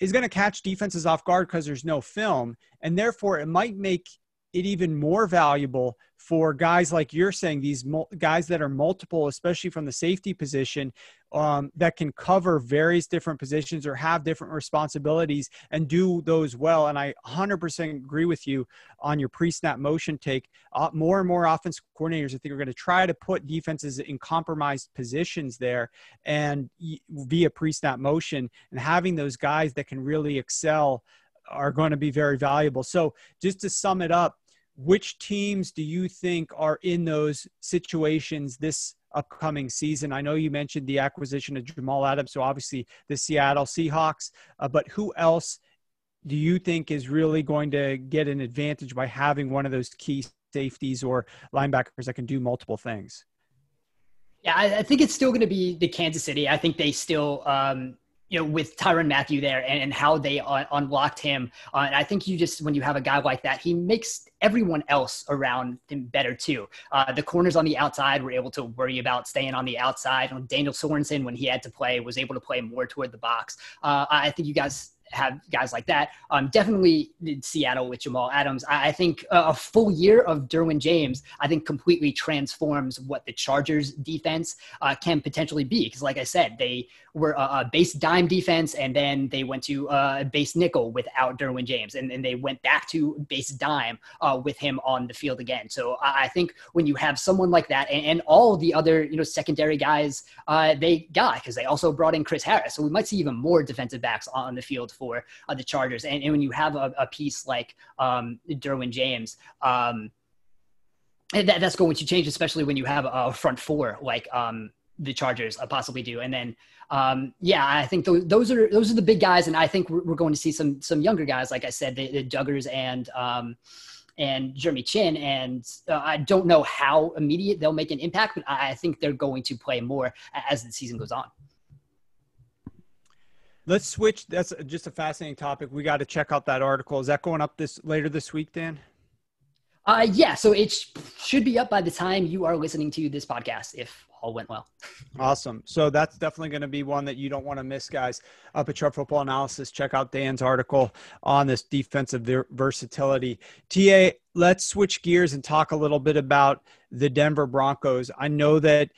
is going to catch defenses off guard because there's no film. And therefore, it might make it even more valuable for guys like you're saying, these guys that are multiple, especially from the safety position, um, that can cover various different positions or have different responsibilities and do those well. And I 100% agree with you on your pre-snap motion take. Uh, more and more offensive coordinators, I think, are going to try to put defenses in compromised positions there and via pre-snap motion and having those guys that can really excel are going to be very valuable. So just to sum it up, which teams do you think are in those situations this upcoming season? I know you mentioned the acquisition of Jamal Adams, so obviously the Seattle Seahawks, uh, but who else do you think is really going to get an advantage by having one of those key safeties or linebackers that can do multiple things? Yeah, I, I think it's still going to be the Kansas City. I think they still um, you know, with Tyrann Mathieu there and, and how they uh, unlocked him. Uh, and I think you just, when you have a guy like that, he makes everyone else around him better too. Uh, the corners on the outside were able to worry about staying on the outside. Daniel Sorensen, when he had to play, was able to play more toward the box. Uh, I think you guys have guys like that. Um, definitely Seattle with Jamal Adams. I, I think a full year of Derwin James, I think completely transforms what the Chargers defense uh, can potentially be. Because, like I said, they were a, a, base dime defense, and then they went to uh, base nickel without Derwin James, and then they went back to base dime uh, with him on the field again. So I, I think when you have someone like that, and, and all the other you know secondary guys uh, they got, because they also brought in Chris Harris, so we might see even more defensive backs on the field for uh, the Chargers. And, and, when you have a, a piece like um, Derwin James. Um, that, that's going to change, especially when you have a front four like um, the Chargers uh, possibly do. And then, um, yeah, I think th- those are those are the big guys, and I think we're, we're, going to see some some younger guys, like I said, the, the Duggers and um, and Jeremy Chinn. And uh, I don't know how immediate they'll make an impact, but I think they're going to play more as the season goes on. Let's switch. That's just a fascinating topic. We got to check out that article. Is that going up this later this week, Dan? Uh, yeah, so it sh- should be up by the time you are listening to this podcast, if all went well. Awesome. So that's definitely going to be one that you don't want to miss, guys. Up at Sharp Football Analysis, check out Dan's article on this defensive versatility. TA, let's switch gears and talk a little bit about the Denver Broncos. I know that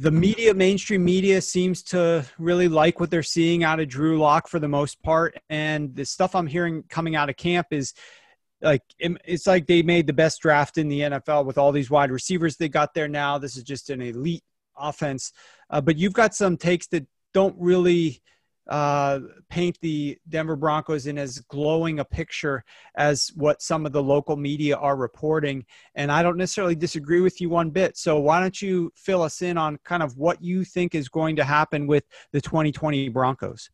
the media, mainstream media, seems to really like what they're seeing out of Drew Lock for the most part. And the stuff I'm hearing coming out of camp is like it's like they made the best draft in the NFL with all these wide receivers they got there now. This is just an elite offense. Uh, but you've got some takes that don't really uh, paint the Denver Broncos in as glowing a picture as what some of the local media are reporting. And I don't necessarily disagree with you one bit. So why don't you fill us in on kind of what you think is going to happen with the 2020 Broncos?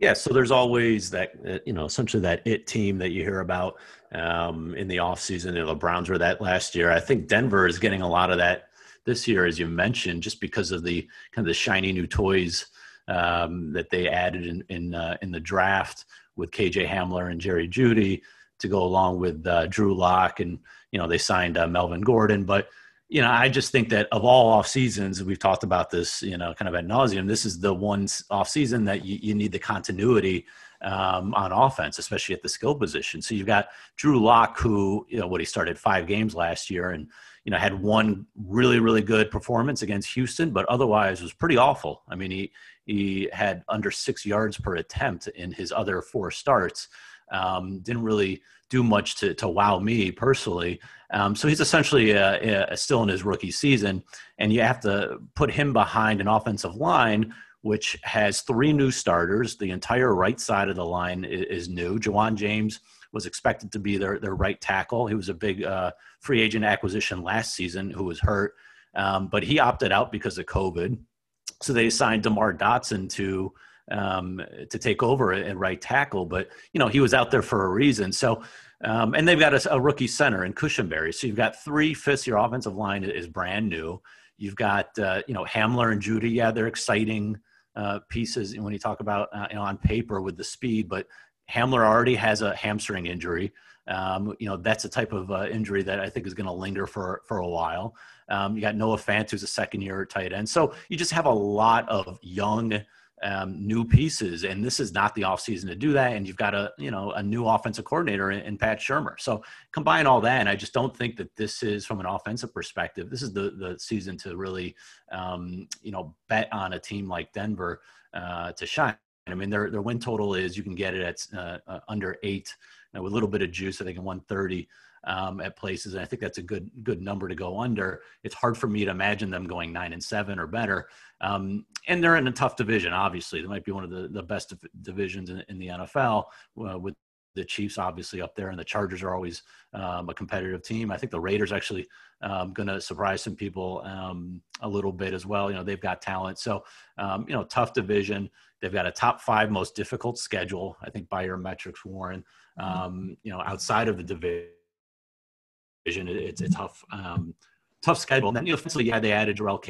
Yeah, so there's always that, uh, you know, essentially that it team that you hear about um, in the offseason. You know, the Browns were that last year. I think Denver is getting a lot of that this year, as you mentioned, just because of the kind of the shiny new toys um, that they added in in, uh, in the draft with KJ Hamler and Jerry Jeudy to go along with uh, Drew Lock, and you know they signed uh, Melvin Gordon. But you know, I just think that of all off seasons, we've talked about this, you know, kind of at nauseum. This is the one off season that you, you need the continuity um, on offense, especially at the skill position. So you've got Drew Lock, who you know what he started five games last year, and you know had one really really good performance against Houston, but otherwise was pretty awful. I mean, he he had under six yards per attempt in his other four starts. Um, didn't really do much to, to wow me personally. Um, so he's essentially uh, uh, still in his rookie season, and you have to put him behind an offensive line which has three new starters. The entire right side of the line is, is new. Ja'Wuan James was expected to be their, their right tackle. He was a big uh, free agent acquisition last season who was hurt, um, but he opted out because of COVID. So they signed DeMar Dotson to um, to take over at right tackle, but you know he was out there for a reason. So um, and they've got a, a, rookie center in Cushenberry. So you've got three fifths. Your offensive line is brand new. You've got uh, you know Hamler and Jeudy. Yeah, they're exciting uh, pieces when you talk about uh, you know, on paper with the speed, but Hamler already has a hamstring injury. Um, you know that's a type of uh, injury that I think is going to linger for for a while. Um, you got Noah Fant, who's a second year tight end. So you just have a lot of young um, new pieces, and this is not the offseason to do that. And you've got a you know a new offensive coordinator in, in, Pat Shurmur. So combine all that, and I just don't think that this is from an offensive perspective. This is the the season to really um, you know bet on a team like Denver uh, to shine. I mean, their their win total is you can get it at uh, uh, under eight you know, with a little bit of juice. I think in 130 um, at places, and I think that's a good good number to go under. It's hard for me to imagine them going nine and seven or better. Um, and they're in a tough division. Obviously, they might be one of the, the best divisions in, in the NFL uh, with the Chiefs obviously up there, and the Chargers are always um, a competitive team. I think the Raiders actually um, going to surprise some people um, a little bit as well. You know, they've got talent, so um, you know, tough division. They've got a top five most difficult schedule, I think, by your metrics, Warren. Mm-hmm. Um, you know, outside of the division it's a tough, um, tough schedule. And then, you know, offensively, yeah, they added Jurrell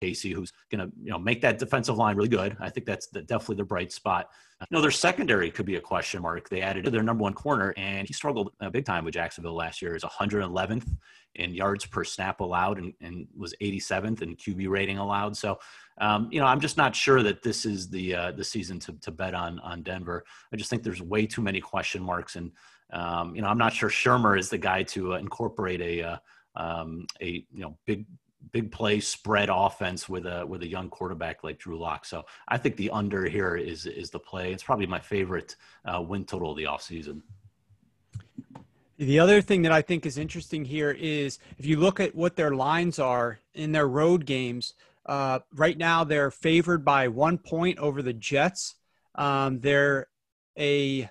Casey, who's going to, you know, make that defensive line really good. I think that's the, definitely the bright spot. You know, their secondary could be a question mark. They added their number one corner, and he struggled uh, big time with Jacksonville last year. Is 111th in yards per snap allowed, and, and was 87th in QB rating allowed. So, um, you know, I'm just not sure that this is the uh, the season to, to bet on on Denver. I just think there's way too many question marks and um, you know, I'm not sure Shurmur is the guy to uh, incorporate a uh, um, a you know big big play spread offense with a with a young quarterback like Drew Lock. So I think the under here is is the play. It's probably my favorite uh, win total of the offseason. The other thing that I think is interesting here is if you look at what their lines are in their road games. Uh, right now, they're favored by one point over the Jets. Um, they're a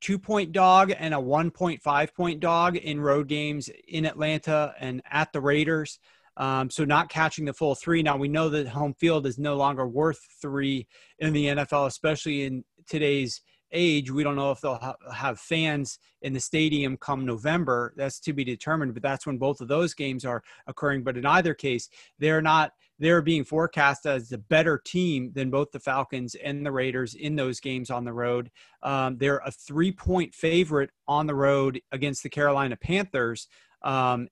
two point dog and a 1.5 point dog in road games in Atlanta and at the Raiders. Um, so not catching the full three. Now we know that home field is no longer worth three in the NFL, especially in today's age. We don't know if they'll ha- have fans in the stadium come November. That's to be determined, but that's when both of those games are occurring. But in either case, they're not they're being forecast as the better team than both the Falcons and the Raiders in those games on the road. Um, they're a three point favorite on the road against the Carolina Panthers um,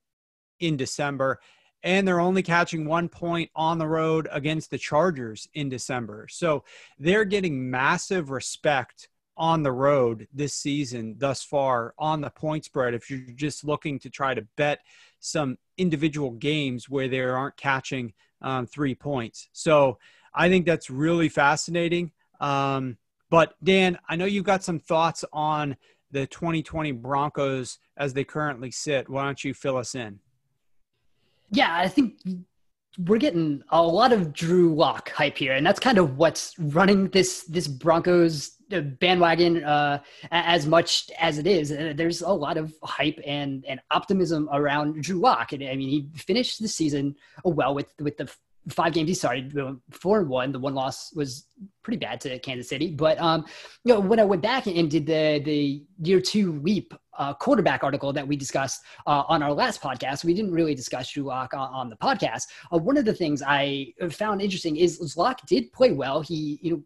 in December. And they're only catching one point on the road against the Chargers in December. So they're getting massive respect on the road this season thus far on the point spread if you're just looking to try to bet some individual games where they aren't catching um, three points. So I think that's really fascinating. Um, but Dan, I know you've got some thoughts on the 2020 Broncos as they currently sit. Why don't you fill us in? Yeah, I think we're getting a lot of Drew Lock hype here, and that's kind of what's running this this Broncos uh, bandwagon uh, as much as it is. Uh, there's a lot of hype and and optimism around Drew Lock, and I mean he finished the season well with with the five games he started four and one the one loss was pretty bad to kansas city but um you know when i went back and did the the year two leap uh, quarterback article that we discussed uh, on our last podcast we didn't really discuss drew on, on the podcast uh, one of the things i found interesting is, is lock did play well he you know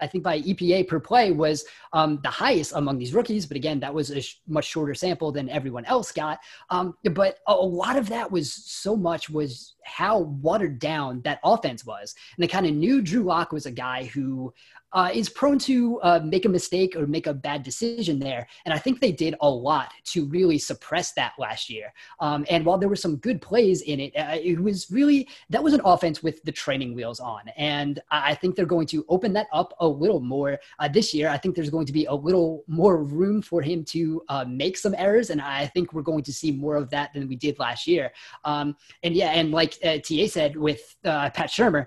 I think by EPA per play was um, the highest among these rookies. But again, that was a sh- much shorter sample than everyone else got. Um, but a, a, lot of that was so much was how watered down that offense was. And they kind of knew Drew Lock was a guy who uh, is prone to uh, make a mistake or make a bad decision there. And I think they did a lot to really suppress that last year. Um, and while there were some good plays in it, uh, it was really that was an offense with the training wheels on. And I think they're going to open that up a little more uh, this year. I think there's going to be a little more room for him to uh, make some errors. And I think we're going to see more of that than we did last year. Um, and yeah, and like uh, TA said with Pat Shurmur,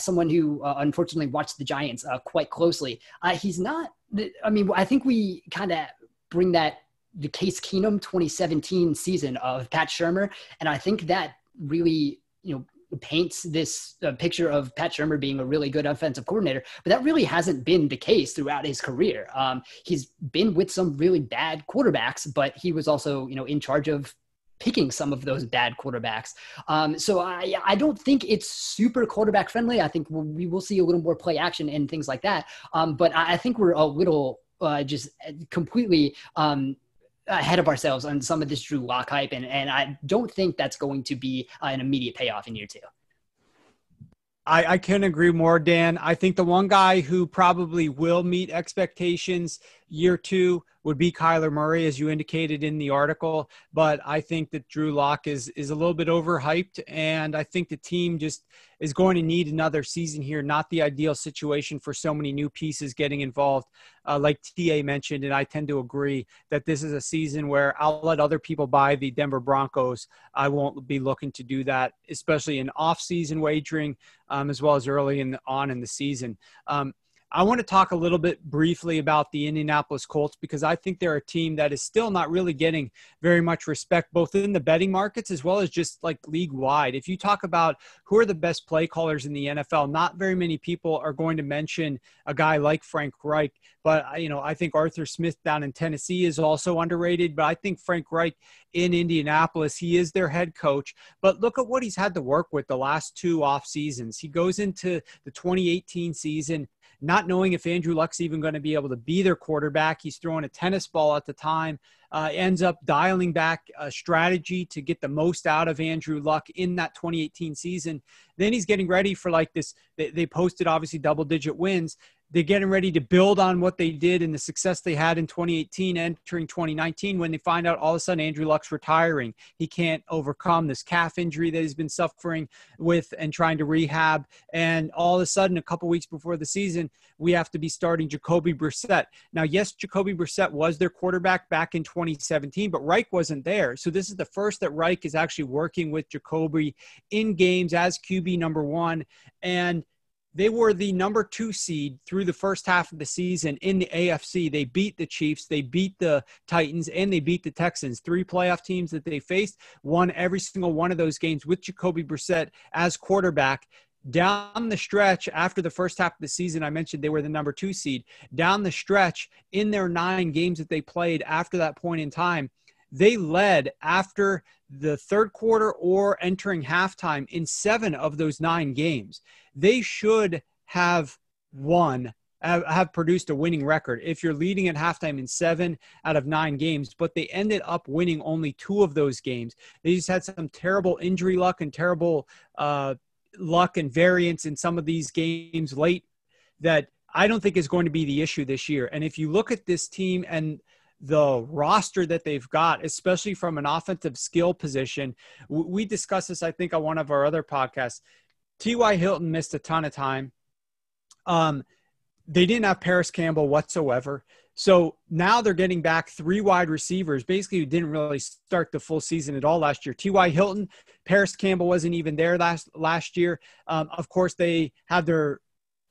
someone who unfortunately watched the Giants quite quite closely. Uh, he's not. I mean, I think we kind of bring that the Case Keenum 2017 season of Pat Shurmur, and I think that really you know paints this uh, picture of Pat Shurmur being a really good offensive coordinator, but that really hasn't been the case throughout his career. Um, he's been with some really bad quarterbacks, but he was also, you know, in charge of picking some of those bad quarterbacks. Um, so I, I don't think it's super quarterback friendly. I think we will see a little more play action and things like that. Um, but I, think we're a little uh, just completely um, ahead of ourselves on some of this Drew Lock hype, and, and I don't think that's going to be uh, an immediate payoff in year two. I, I can agree more, Dan. I think the one guy who probably will meet expectations year two would be Kyler Murray, as you indicated in the article. But I think that Drew Lock is is a little bit overhyped, and I think the team just is going to need another season here. Not the ideal situation for so many new pieces getting involved, uh, like TA mentioned, and I tend to agree that this is a season where I'll let other people buy the Denver Broncos. I won't be looking to do that, especially in off-season wagering, um, as well as early in the, on in the season. Um, I want to talk a little bit briefly about the Indianapolis Colts because I think they're a team that is still not really getting very much respect, both in the betting markets as well as just like league wide. If you talk about who are the best play callers in the NFL, not very many people are going to mention a guy like Frank Reich. But you know, I think Arthur Smith down in Tennessee is also underrated. But I think Frank Reich in Indianapolis, he is their head coach. But look at what he's had to work with the last two off seasons. He goes into the 2018 season not knowing if Andrew Luck's even going to be able to be their quarterback. He's throwing a tennis ball at the time. Uh, ends up dialing back a strategy to get the most out of Andrew Luck in that 2018 season. Then he's getting ready for like this. They, they posted obviously double digit wins they're getting ready to build on what they did and the success they had in 2018 entering 2019 when they find out all of a sudden Andrew Luck's retiring. He can't overcome this calf injury that he's been suffering with and trying to rehab. And all of a sudden, a couple weeks before the season, we have to be starting Jacoby Brissett. Now, yes, Jacoby Brissett was their quarterback back in 2017, but Reich wasn't there. So this is the first that Reich is actually working with Jacoby in games as QB number one. And they were the number two seed through the first half of the season in the AFC. They beat the Chiefs, they beat the Titans, and they beat the Texans. Three playoff teams that they faced won every single one of those games with Jacoby Brissett as quarterback. Down the stretch after the first half of the season, I mentioned they were the number two seed. Down the stretch in their nine games that they played after that point in time, they led after the third quarter or entering halftime in seven of those nine games. They should have won have produced a winning record if you're leading at halftime in seven out of nine games, but they ended up winning only two of those games. They just had some terrible injury luck and terrible uh, luck and variance in some of these games late that I don't think is going to be the issue this year. And if you look at this team and the roster that they've got, especially from an offensive skill position. We discussed this, I think, on one of our other podcasts. T.Y. Hilton missed a ton of time. Um, they didn't have Parris Campbell whatsoever. So now they're getting back three wide receivers, basically who didn't really start the full season at all last year. T.Y. Hilton, Parris Campbell wasn't even there last last year. Um, of course, they had their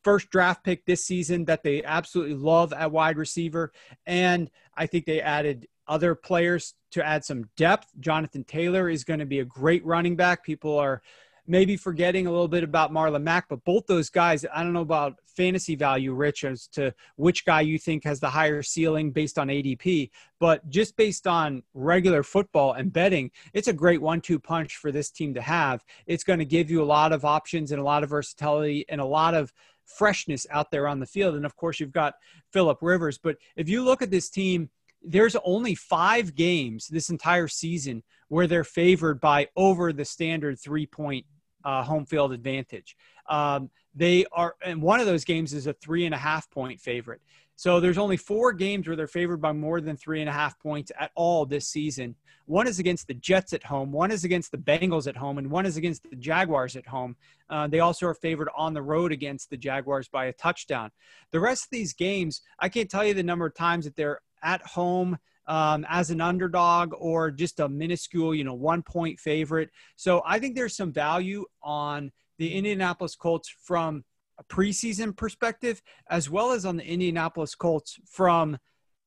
first draft pick this season that they absolutely love at wide receiver, and I think they added other players to add some depth. Jonathan Taylor is going to be a great running back. People are maybe forgetting a little bit about Marlon Mack, but both those guys, I don't know about fantasy value, Rich, as to which guy you think has the higher ceiling based on ADP, but just based on regular football and betting, it's a great one two punch for this team to have. It's going to give you a lot of options and a lot of versatility and a lot of freshness out there on the field. And of course, you've got Philip Rivers. But if you look at this team, there's only five games this entire season where they're favored by over the standard three point uh, home field advantage. Um, they are, and one of those games is a three and a half point favorite. So there's only four games where they're favored by more than three and a half points at all this season. One is against the Jets at home, one is against the Bengals at home, and one is against the Jaguars at home. Uh, they also are favored on the road against the Jaguars by a touchdown. The rest of these games, I can't tell you the number of times that they're at home um, as an underdog or just a minuscule, you know, one point favorite. So I think there's some value on the Indianapolis Colts from a preseason perspective, as well as on the Indianapolis Colts from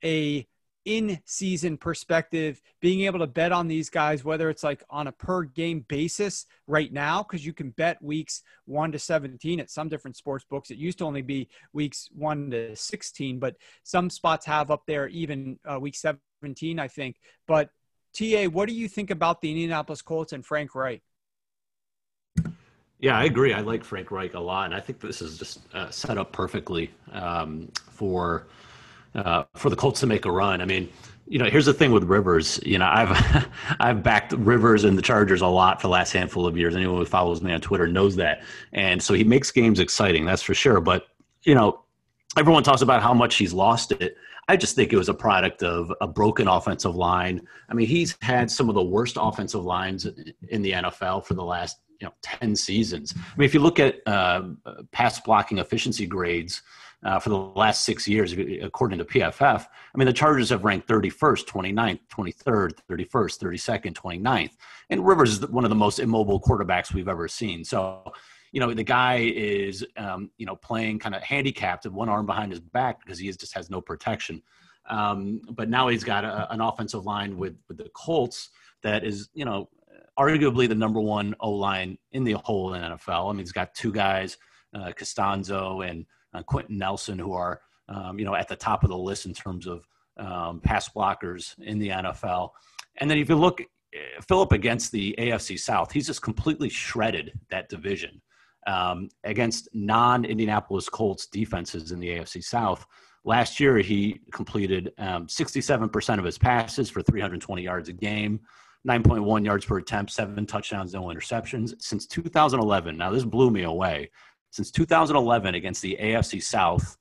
a in season perspective, being able to bet on these guys, whether it's like on a per game basis right now, because you can bet weeks one to 17 at some different sports books. It used to only be weeks one to 16, but some spots have up there even uh, week 17, I think. But TA, what do you think about the Indianapolis Colts and Frank Reich? Yeah, I agree. I like Frank Reich a lot, and I think this is just uh, set up perfectly um, for uh, for the Colts to make a run. I mean, you know, here's the thing with Rivers. You know, I've I've backed Rivers and the Chargers a lot for the last handful of years. Anyone who follows me on Twitter knows that, and so he makes games exciting. That's for sure. But you know, everyone talks about how much he's lost it. I just think it was a product of a broken offensive line. I mean, he's had some of the worst offensive lines in the NFL for the last you know 10 seasons. I mean, if you look at uh, pass blocking efficiency grades uh, for the last six years, according to PFF. I mean, the Chargers have ranked 31st, 29th, 23rd, 31st, 32nd, 29th. And Rivers is one of the most immobile quarterbacks we've ever seen. So, you know, the guy is, um, you know, playing kind of handicapped with one arm behind his back because he is, just has no protection. Um, but now he's got a, an offensive line with, with the Colts that is, you know, arguably the number one O line in the whole NFL. I mean, he's got two guys, uh, Castonzo and uh, Quenton Nelson, who are um, you know at the top of the list in terms of um, pass blockers in the NFL. And then if you look eh, Philip against the AFC South, he's just completely shredded that division um, against non-Indianapolis Colts defenses in the AFC South. Last year, he completed um, 67% of his passes for 320 yards a game, 9.1 yards per attempt, seven touchdowns, no interceptions. Since 2011, now this blew me away since 2011 against the AFC South,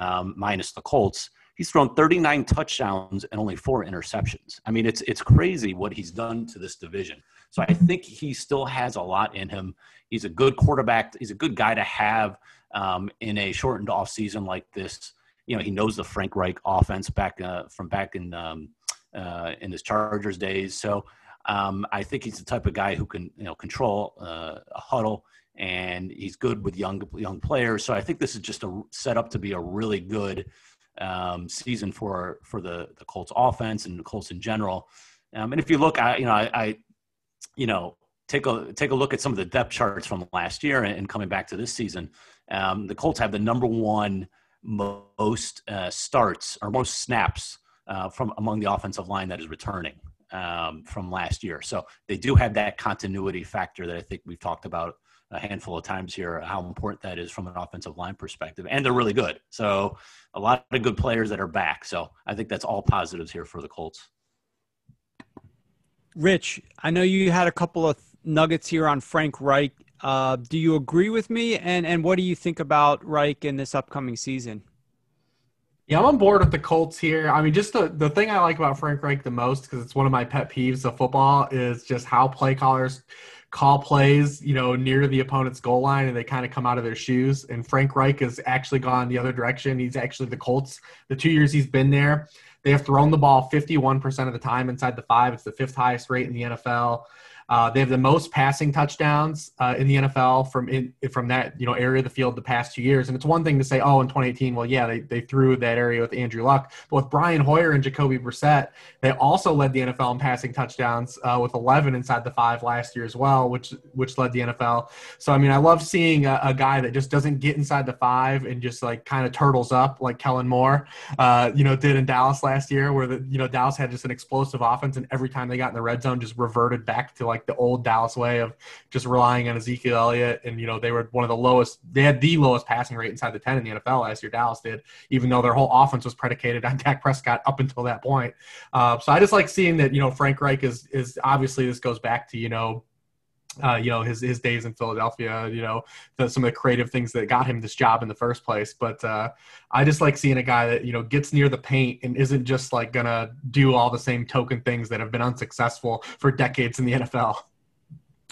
um, minus the Colts, he's thrown 39 touchdowns and only four interceptions. I mean, it's it's crazy what he's done to this division. So I think he still has a lot in him. He's a good quarterback. He's a good guy to have um, in a shortened off season like this. You know, he knows the Frank Reich offense back uh, from back in um, uh, in his Chargers days. So um, I think he's the type of guy who can you know control uh, a huddle and he's good with young young players. So I think this is just a set up to be a really good um, season for for the the Colts offense and the Colts in general. Um, and if you look, I you know I, I, you know take a take a look at some of the depth charts from last year and, and coming back to this season. Um, the Colts have the number one most uh, starts or most snaps uh, from among the offensive line that is returning um, from last year. So they do have that continuity factor that I think we've talked about a handful of times here how important that is from an offensive line perspective. And they're really good. So a lot of good players that are back. So I think that's all positives here for the Colts. Rich, I know you had a couple of nuggets here on Frank Reich. Uh, do you agree with me? And and what do you think about Reich in this upcoming season? Yeah, I'm on board with the Colts here. I mean, just the, the thing I like about Frank Reich the most, because it's one of my pet peeves of football, is just how play callers call plays, you know, near the opponent's goal line and they kind of come out of their shoes. And Frank Reich has actually gone the other direction. He's actually the Colts. The two years he's been there, they have thrown the ball 51% of the time inside the five. It's the fifth highest rate in the NFL. Uh, they have the most passing touchdowns uh, in the NFL from in, from that you know area of the field the past two years. And it's one thing to say, oh, in 2018, well, yeah, they, they threw that area with Andrew Luck, but with Brian Hoyer and Jacoby Brissett, they also led the NFL in passing touchdowns uh, with 11 inside the five last year as well, which which led the NFL. So I mean, I love seeing a, a guy that just doesn't get inside the five and just like kind of turtles up like Kellen Moore, uh, you know, did in Dallas last year, where the you know Dallas had just an explosive offense, and every time they got in the red zone, just reverted back to like like the old Dallas way of just relying on Ezekiel Elliott. And, you know, they were one of the lowest, they had the lowest passing rate inside the 10 in the NFL last year, Dallas did, even though their whole offense was predicated on Dak Prescott up until that point. Uh, so I just like seeing that, you know, Frank Reich is, is obviously this goes back to, you know, uh, you know his his days in Philadelphia. You know the, some of the creative things that got him this job in the first place. But uh, I just like seeing a guy that you know gets near the paint and isn't just like gonna do all the same token things that have been unsuccessful for decades in the NFL.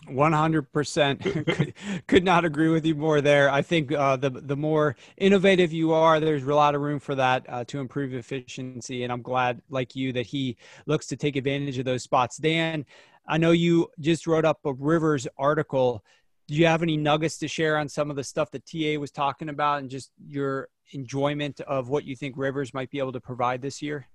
100% could, not agree with you more there i think uh, the the more innovative you are there's a lot of room for that uh, to improve efficiency and i'm glad like you that he looks to take advantage of those spots dan i know you just wrote up a rivers article. Do you have any nuggets to share on some of the stuff that ta was talking about and just your enjoyment of what you think rivers might be able to provide this year?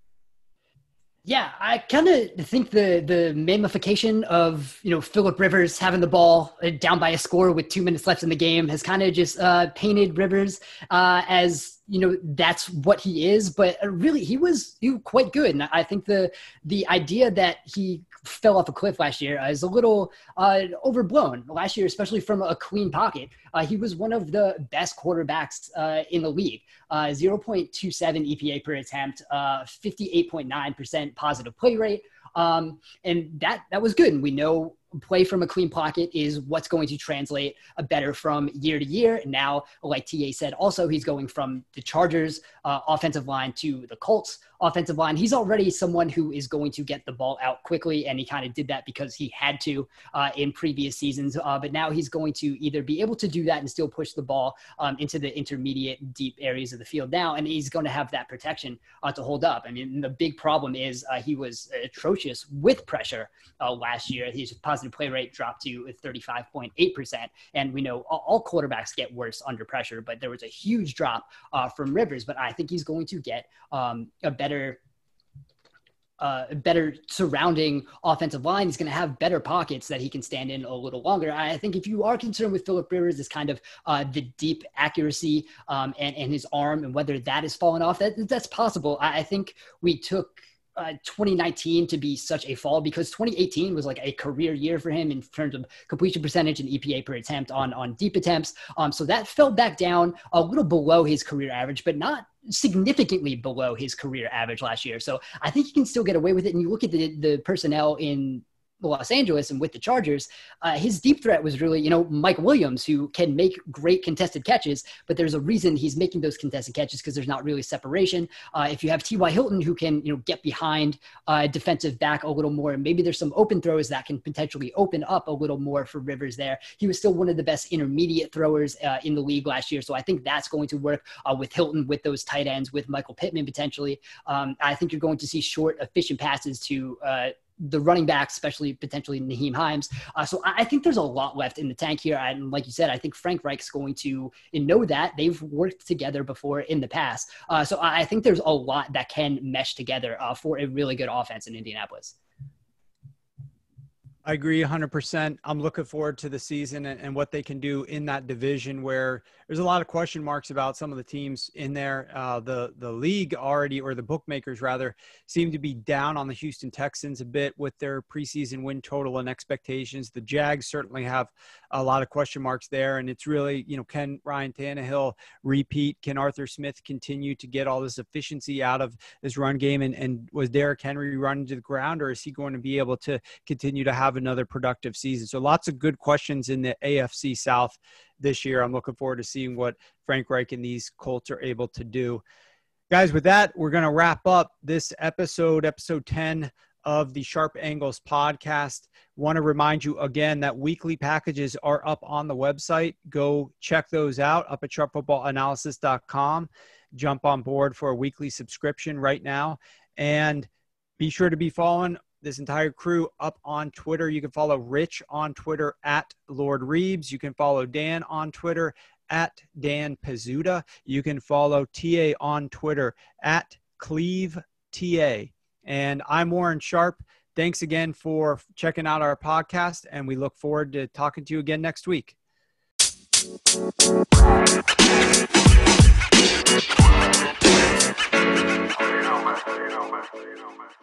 Yeah, I kind of think the the mamification of you know Philip Rivers having the ball uh, down by a score with two minutes left in the game has kind of just uh, painted Rivers uh, as you know that's what he is. But uh, really, he was was quite good, and I think the the idea that he fell off a cliff last year is a little uh, overblown. Last year, especially from a clean pocket, uh, he was one of the best quarterbacks uh, in the league. Uh, 0.27 EPA per attempt, 58.9% uh, positive play rate. Um, and that that was good. And we know play from a clean pocket is what's going to translate a better from year to year. Now, like TA said, also he's going from the Chargers uh, offensive line to the Colts offensive line. He's already someone who is going to get the ball out quickly, and he kind of did that because he had to uh, in previous seasons. Uh, but now he's going to either be able to do that and still push the ball um, into the intermediate, deep areas of the field now, and he's going to have that protection uh, to hold up. I mean, the big problem is uh, he was atrocious with pressure uh, last year. His positive play rate dropped to 35.8%, and we know all quarterbacks get worse under pressure, but there was a huge drop uh, from Rivers. But I think he's going to get um, a better better uh, better surrounding offensive line. He's going to have better pockets that he can stand in a little longer. I think if you are concerned with Philip Rivers, is kind of uh, the deep accuracy um, and, and his arm and whether that has fallen off, that, that's possible. I, I think we took uh, 2019 to be such a fall because 2018 was like a career year for him in terms of completion percentage and EPA per attempt on on deep attempts. Um, so that fell back down a little below his career average, but not significantly below his career average last year. So I think he can still get away with it. And you look at the the personnel in Los Angeles and with the Chargers, uh, his deep threat was really, you know, Mike Williams, who can make great contested catches, but there's a reason he's making those contested catches because there's not really separation. Uh, if you have T.Y. Hilton, who can, you know, get behind a defensive back a little more, and maybe there's some open throws that can potentially open up a little more for Rivers there. He was still one of the best intermediate throwers uh, in the league last year. So I think that's going to work uh, with Hilton, with those tight ends, with Michael Pittman potentially. Um, I think you're going to see short, efficient passes to, uh, the running backs, especially potentially Nyheim Hines. Uh, so I, think there's a lot left in the tank here. And like you said, I think Frank Reich's going to know that they've worked together before in the past. Uh, so I think there's a lot that can mesh together uh, for a really good offense in Indianapolis. I agree 100%. I'm looking forward to the season and, and, what they can do in that division where there's a lot of question marks about some of the teams in there. Uh, the, the league already, or the bookmakers rather, seem to be down on the Houston Texans a bit with their preseason win total and expectations. The Jags certainly have a lot of question marks there. And it's really, you know, can Ryan Tannehill repeat? Can Arthur Smith continue to get all this efficiency out of this run game? And, and was Derrick Henry run to the ground, or is he going to be able to continue to have another productive season? So lots of good questions in the AFC South this year. I'm looking forward to seeing what Frank Reich and these Colts are able to do. Guys, with that, we're going to wrap up this episode, episode 10 of the Sharp Angles podcast. Want to remind you again that weekly packages are up on the website. Go check those out up at sharpfootballanalysis.com. Jump on board for a weekly subscription right now. And be sure to be following this entire crew up on Twitter. You can follow Rich on Twitter at Lord Reebs. You can follow Dan on Twitter at Dan Pizzuta. You can follow TA on Twitter at Cleve TA. And I'm Warren Sharp. Thanks again for checking out our podcast, and we look forward to talking to you again next week. you know, man. You know, man. You know, man.